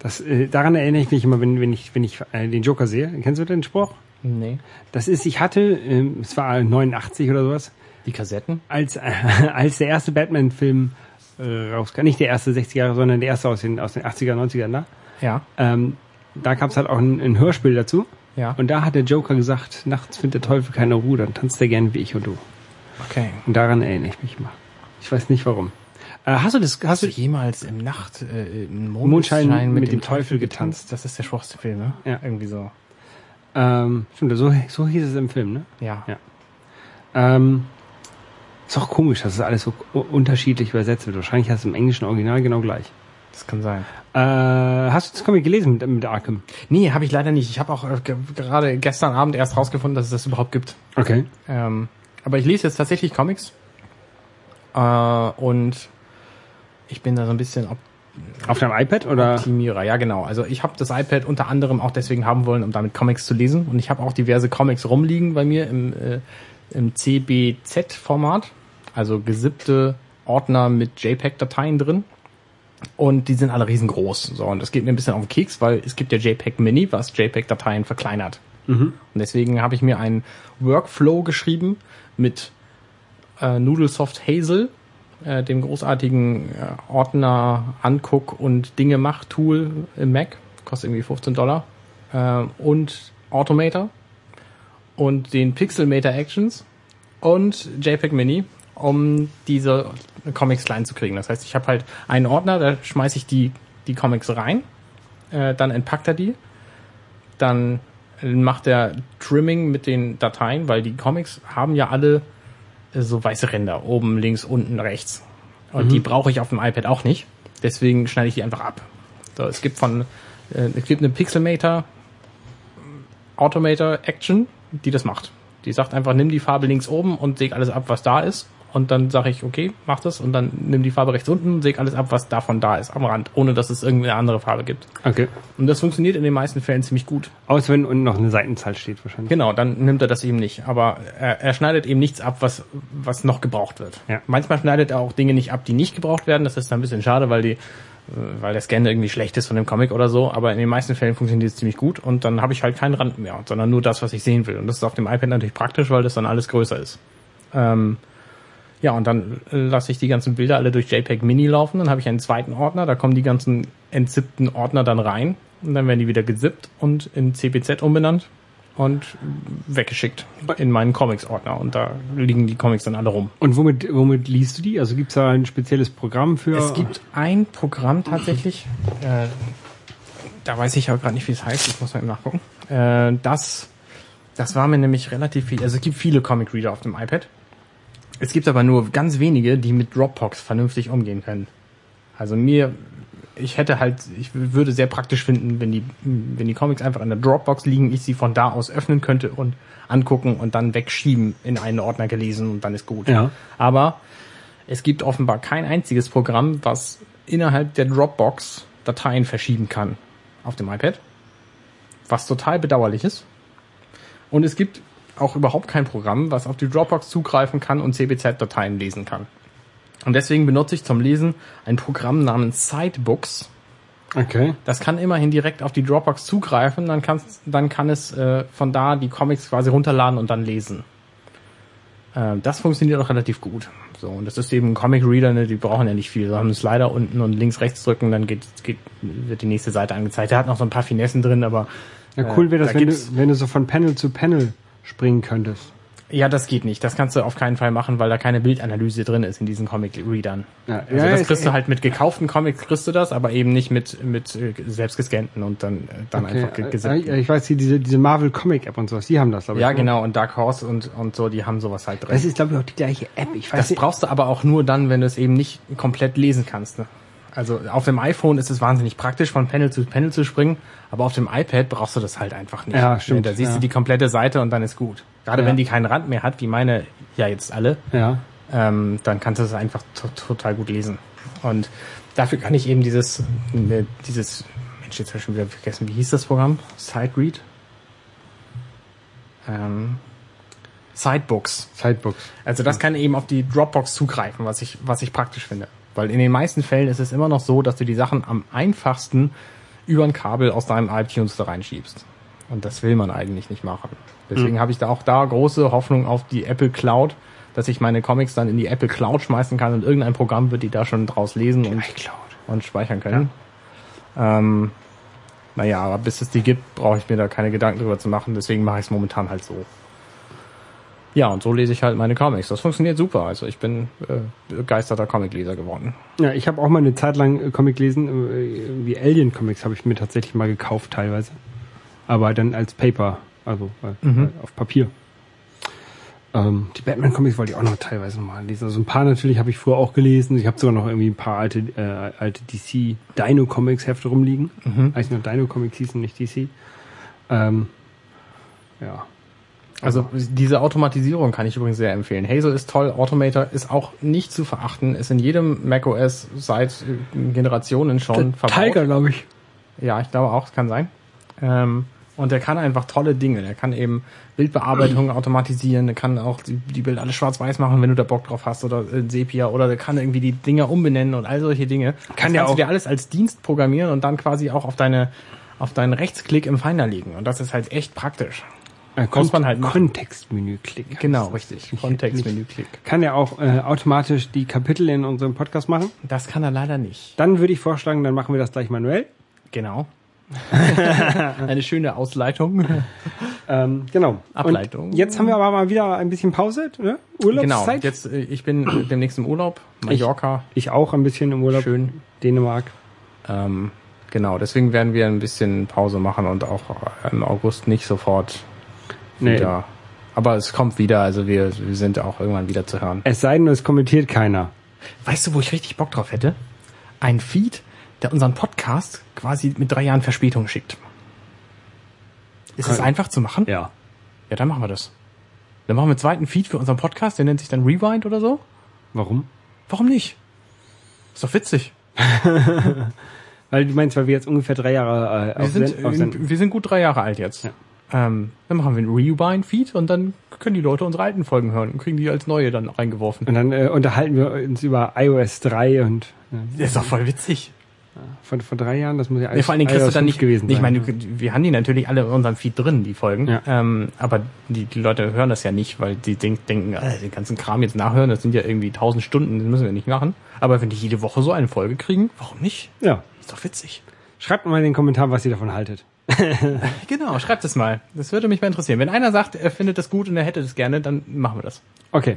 Das, äh, daran erinnere ich mich immer, wenn, wenn ich, wenn ich äh, den Joker sehe. Kennst du den Spruch? Nee. Das ist, ich hatte, ähm, es war 89 oder sowas, Die Kassetten? als, äh, (laughs) als der erste Batman-Film äh, rauskam, nicht der erste 60er Jahre, sondern der erste aus den, aus den 80er, 90ern da, Ja. ähm, da gab es halt auch ein, ein Hörspiel dazu. Ja. Und da hat der Joker gesagt, nachts findet der Teufel keine Ruhe, dann tanzt er gern wie ich und du. Okay. Und daran erinnere ich mich mal. Ich weiß nicht warum. Äh, hast du das, hast Hast du, jemals im Nacht äh, im Mondschein Mondschein mit dem Teufel getanzt? Das ist der schwachste Film, ne? Ja. Irgendwie so. ähm, stimmt, so, so hieß es im Film, ne? Ja. Ja. Ähm, ist auch komisch, dass es alles so unterschiedlich übersetzt wird. Wahrscheinlich heißt es im englischen Original genau gleich. Das kann sein. Äh, hast du das Comic gelesen mit, mit Arkham? Nee, habe ich leider nicht. Ich habe auch äh, ge gerade gestern Abend erst rausgefunden, dass es das überhaupt gibt. Okay. Ähm, aber ich lese jetzt tatsächlich Comics. Äh, und ich bin da so ein bisschen op Auf deinem iPad oder? Optimierer. Ja, genau. Also ich habe das iPad unter anderem auch deswegen haben wollen, um damit Comics zu lesen. Und ich habe auch diverse Comics rumliegen bei mir im, äh, im CBZ-Format. Also gesippte Ordner mit JPEG-Dateien drin. Und die sind alle riesengroß. So, und das geht mir ein bisschen auf den Keks, weil es gibt ja JPEG Mini, was JPEG-Dateien verkleinert. Und deswegen habe ich mir einen Workflow geschrieben mit äh, Noodlesoft Hazel, äh, dem großartigen äh, Ordner Anguck und Dinge macht Tool im Mac, kostet irgendwie 15 Dollar, äh, und Automator und den Pixelmator Actions und JPEG Mini um diese Comics klein zu kriegen. Das heißt, ich habe halt einen Ordner, da schmeiße ich die, die Comics rein, äh, dann entpackt er die, dann macht er Trimming mit den Dateien, weil die Comics haben ja alle äh, so weiße Ränder, oben, links, unten, rechts. Und die brauche ich auf dem iPad auch nicht. Deswegen schneide ich die einfach ab. So, es gibt von, äh, es gibt eine Pixelmator Automator Action, die das macht. Die sagt einfach, nimm die Farbe links oben und säg alles ab, was da ist. Und dann sage ich, okay, mach das. Und dann nimm die Farbe rechts unten und säg alles ab, was davon da ist, am Rand, ohne dass es irgendeine andere Farbe gibt. Okay. Und das funktioniert in den meisten Fällen ziemlich gut. Außer wenn unten noch eine Seitenzahl steht wahrscheinlich. Genau, dann nimmt er das eben nicht. Aber er, er schneidet eben nichts ab, was, was noch gebraucht wird. Ja. Manchmal schneidet er auch Dinge nicht ab, die nicht gebraucht werden. Das ist dann ein bisschen schade, weil die, weil der Scan irgendwie schlecht ist von dem Comic oder so. Aber in den meisten Fällen funktioniert es ziemlich gut und dann habe ich halt keinen Rand mehr, sondern nur das, was ich sehen will. Und das ist auf dem iPad natürlich praktisch, weil das dann alles größer ist. Ähm, ja, und dann lasse ich die ganzen Bilder alle durch JPEG Mini laufen. Dann habe ich einen zweiten Ordner, da kommen die ganzen entzippten Ordner dann rein. Und dann werden die wieder gezippt und in CPZ umbenannt und weggeschickt in meinen Comics-Ordner. Und da liegen die Comics dann alle rum. Und womit, womit liest du die? Also gibt's da ein spezielles Programm für? Es gibt ein Programm tatsächlich, äh, da weiß ich aber gerade nicht, wie es heißt, ich muss mal eben nachgucken. Äh, das, das war mir nämlich relativ viel, also es gibt viele Comic Reader auf dem iPad. Es gibt aber nur ganz wenige, die mit Dropbox vernünftig umgehen können. Also mir, ich hätte halt, ich würde sehr praktisch finden, wenn die, wenn die Comics einfach in der Dropbox liegen, ich sie von da aus öffnen könnte und angucken und dann wegschieben in einen Ordner gelesen und dann ist gut. Ja. Aber es gibt offenbar kein einziges Programm, was innerhalb der Dropbox Dateien verschieben kann auf dem iPad. Was total bedauerlich ist. Und es gibt auch überhaupt kein Programm, was auf die Dropbox zugreifen kann und CBZ-Dateien lesen kann. Und deswegen benutze ich zum Lesen ein Programm namens Sidebooks. Okay. Das kann immerhin direkt auf die Dropbox zugreifen, dann, kann's, dann kann es äh, von da die Comics quasi runterladen und dann lesen. Äh, das funktioniert auch relativ gut. So, und das ist eben ein Comic Reader, ne, die brauchen ja nicht viel. Sie haben einen Slider unten und links, rechts drücken, dann geht, geht, wird die nächste Seite angezeigt. Der hat noch so ein paar Finessen drin, aber Ja, cool wäre das, da wenn du, wenn du so von Panel zu Panel springen könntest. ja, das geht nicht. Das kannst du auf keinen Fall machen, weil da keine Bildanalyse drin ist in diesen Comic Readern. Ja, Also ja, das kriegst du halt mit gekauften Comics kriegst du das, aber eben nicht mit mit äh, selbst gescannten und dann äh, dann einfach Okay, gesammelt. äh, ich weiß, hier diese, diese Marvel Comic App und sowas, die haben das, glaube ich. Ja, ne? genau, und Dark Horse und, und so, die haben sowas halt drin. Das ist, glaube ich, auch die gleiche App. Ich weiß Das nicht. brauchst du aber auch nur dann, wenn du es eben nicht komplett lesen kannst. Ne? Also auf dem iPhone ist es wahnsinnig praktisch, von Panel zu Panel zu springen, aber auf dem iPad brauchst du das halt einfach nicht. Ja, stimmt, Da siehst ja. du die komplette Seite und dann ist gut. Gerade Ja. wenn die keinen Rand mehr hat, wie meine ja jetzt alle, Ja. ähm, dann kannst du es einfach to total gut lesen. Und dafür kann ich eben dieses, ne, dieses, Mensch, jetzt habe ich schon wieder vergessen, wie hieß das Programm? SideRead? Ähm, Sidebooks. Sidebooks. Also das kann eben auf die Dropbox zugreifen, was ich, was ich praktisch finde. Weil in den meisten Fällen ist es immer noch so, dass du die Sachen am einfachsten über ein Kabel aus deinem iTunes da reinschiebst. Und das will man eigentlich nicht machen. Deswegen habe ich da auch da große Hoffnung auf die Apple Cloud, dass ich meine Comics dann in die Apple Cloud schmeißen kann und irgendein Programm wird die da schon draus lesen und, und speichern können. Ähm, naja, aber bis es die gibt, brauche ich mir da keine Gedanken drüber zu machen. Deswegen mache ich es momentan halt so. Ja, und so lese ich halt meine Comics. Das funktioniert super. Also ich bin äh, begeisterter Comicleser geworden. Ja, ich habe auch mal eine Zeit lang äh, Comic gelesen, äh, wie Alien Comics habe ich mir tatsächlich mal gekauft teilweise. Aber dann als Paper, also äh, Mhm. auf Papier. Ähm, die Batman Comics wollte ich auch noch teilweise mal lesen. Also ein paar natürlich habe ich früher auch gelesen. Ich habe sogar noch irgendwie ein paar alte, äh, alte DC Dino Comics Hefte rumliegen. Mhm. Eigentlich noch Dino Comics hießen, nicht DC. Ähm, ja. Also diese Automatisierung kann ich übrigens sehr empfehlen. Hazel ist toll, Automator ist auch nicht zu verachten, ist in jedem macOS seit äh, Generationen schon verbaut. Tiger, glaube ich. Ja, ich glaube auch, es kann sein. Ähm, und der kann einfach tolle Dinge. Der kann eben Bildbearbeitung (clears throat) automatisieren, der kann auch die, die Bilder alle schwarz-weiß machen, wenn du da Bock drauf hast, oder äh, Sepia, oder der kann irgendwie die Dinger umbenennen und all solche Dinge. Kann das der kannst auch- du dir alles als Dienst programmieren und dann quasi auch auf deine auf deinen Rechtsklick im Finder legen. Und das ist halt echt praktisch. Äh, man halt machen. Kontextmenü klicken. Genau, richtig. Kontextmenü-Klick. Kann er auch äh, automatisch die Kapitel in unserem Podcast machen? Das kann er leider nicht. Dann würde ich vorschlagen, dann machen wir das gleich manuell. Genau. (laughs) Eine schöne Ausleitung. (laughs) Ähm, genau. Ableitung. Und jetzt haben wir aber mal wieder ein bisschen Pause, ne? Genau, Urlaubszeit. jetzt, äh, ich bin demnächst im Urlaub, Mallorca, Ich auch ein bisschen im Urlaub. schön. Dänemark. Ähm, genau, deswegen werden wir ein bisschen Pause machen und auch im August nicht sofort Nee. wieder. Aber es kommt wieder, also wir, wir sind auch irgendwann wieder zu hören. Es sei denn, es kommentiert keiner. Weißt du, wo ich richtig Bock drauf hätte? Ein Feed, der unseren Podcast quasi mit drei Jahren Verspätung schickt. Ist das Kann- einfach zu machen? Ja. Ja, dann machen wir das. Dann machen wir einen zweiten Feed für unseren Podcast, der nennt sich dann Rewind oder so. Warum? Warum nicht? Ist doch witzig. (laughs) Weil du meinst, weil wir jetzt ungefähr drei Jahre äh, Wir auf sind, auf Send- wir sind gut drei Jahre alt jetzt. Ja. Ähm, dann machen wir einen Rewind-Feed und dann können die Leute unsere alten Folgen hören und kriegen die als neue dann reingeworfen. Und dann äh, unterhalten wir uns über iOS 3 und äh, Das ist doch voll witzig. von vor drei Jahren, das muss ja Nee, vor allen Dingen kriegst du dann 5 nicht gewesen Ich sein. meine, du, wir haben die natürlich alle in unserem Feed drin, die Folgen. Ja. Ähm, aber die, die Leute hören das ja nicht, weil die denk, denken, äh, den ganzen Kram jetzt nachhören, das sind ja irgendwie tausend Stunden, das müssen wir nicht machen. Aber wenn die jede Woche so eine Folge kriegen, warum nicht? ja. Ist doch witzig. Schreibt mal in den Kommentaren, was ihr davon haltet. (laughs) Genau, schreibt es mal. Das würde mich mal interessieren. Wenn einer sagt, er findet das gut und er hätte das gerne, dann machen wir das. Okay.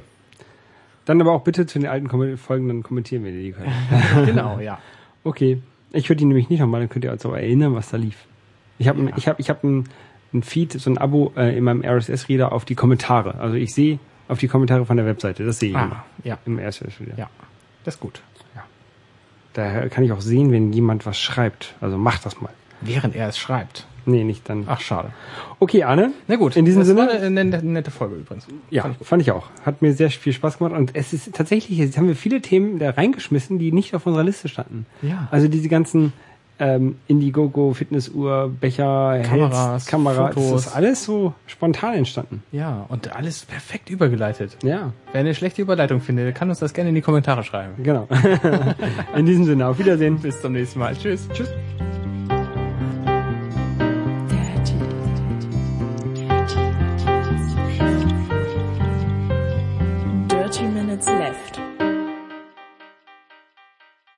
Dann aber auch bitte zu den alten Kom Folgen, dann kommentieren wir die. (laughs) genau, ja. Okay. Ich würde die nämlich nicht nochmal, dann könnt ihr euch auch erinnern, was da lief. Ich habe Ja. ich hab, ich hab ein, ein Feed, so ein Abo äh, in meinem RSS-Reader auf die Kommentare. Also ich sehe auf die Kommentare von der Webseite. Das sehe ich immer Ah, ja, im RSS-Reader. ja. Das ist gut. Daher kann ich auch sehen, wenn jemand was schreibt. Also macht das mal. Während er es schreibt. Nee, nicht dann. Ach, schade. Okay, Arne. Na gut, In diesem das Sinne- war eine, eine nette Folge übrigens. Ja, Fand ich fand ich auch. Hat mir sehr viel Spaß gemacht. Und es ist tatsächlich, jetzt haben wir viele Themen da reingeschmissen, die nicht auf unserer Liste standen. Ja. Also diese ganzen ähm, Indiegogo, Fitnessuhr, Becher, Kameras, Kameras, das ist alles so spontan entstanden. Ja, und alles perfekt übergeleitet. Ja, Wer eine schlechte Überleitung findet, kann uns das gerne in die Kommentare schreiben. genau. (laughs) In diesem Sinne, auf Wiedersehen. Bis zum nächsten Mal. Tschüss. Tschüss.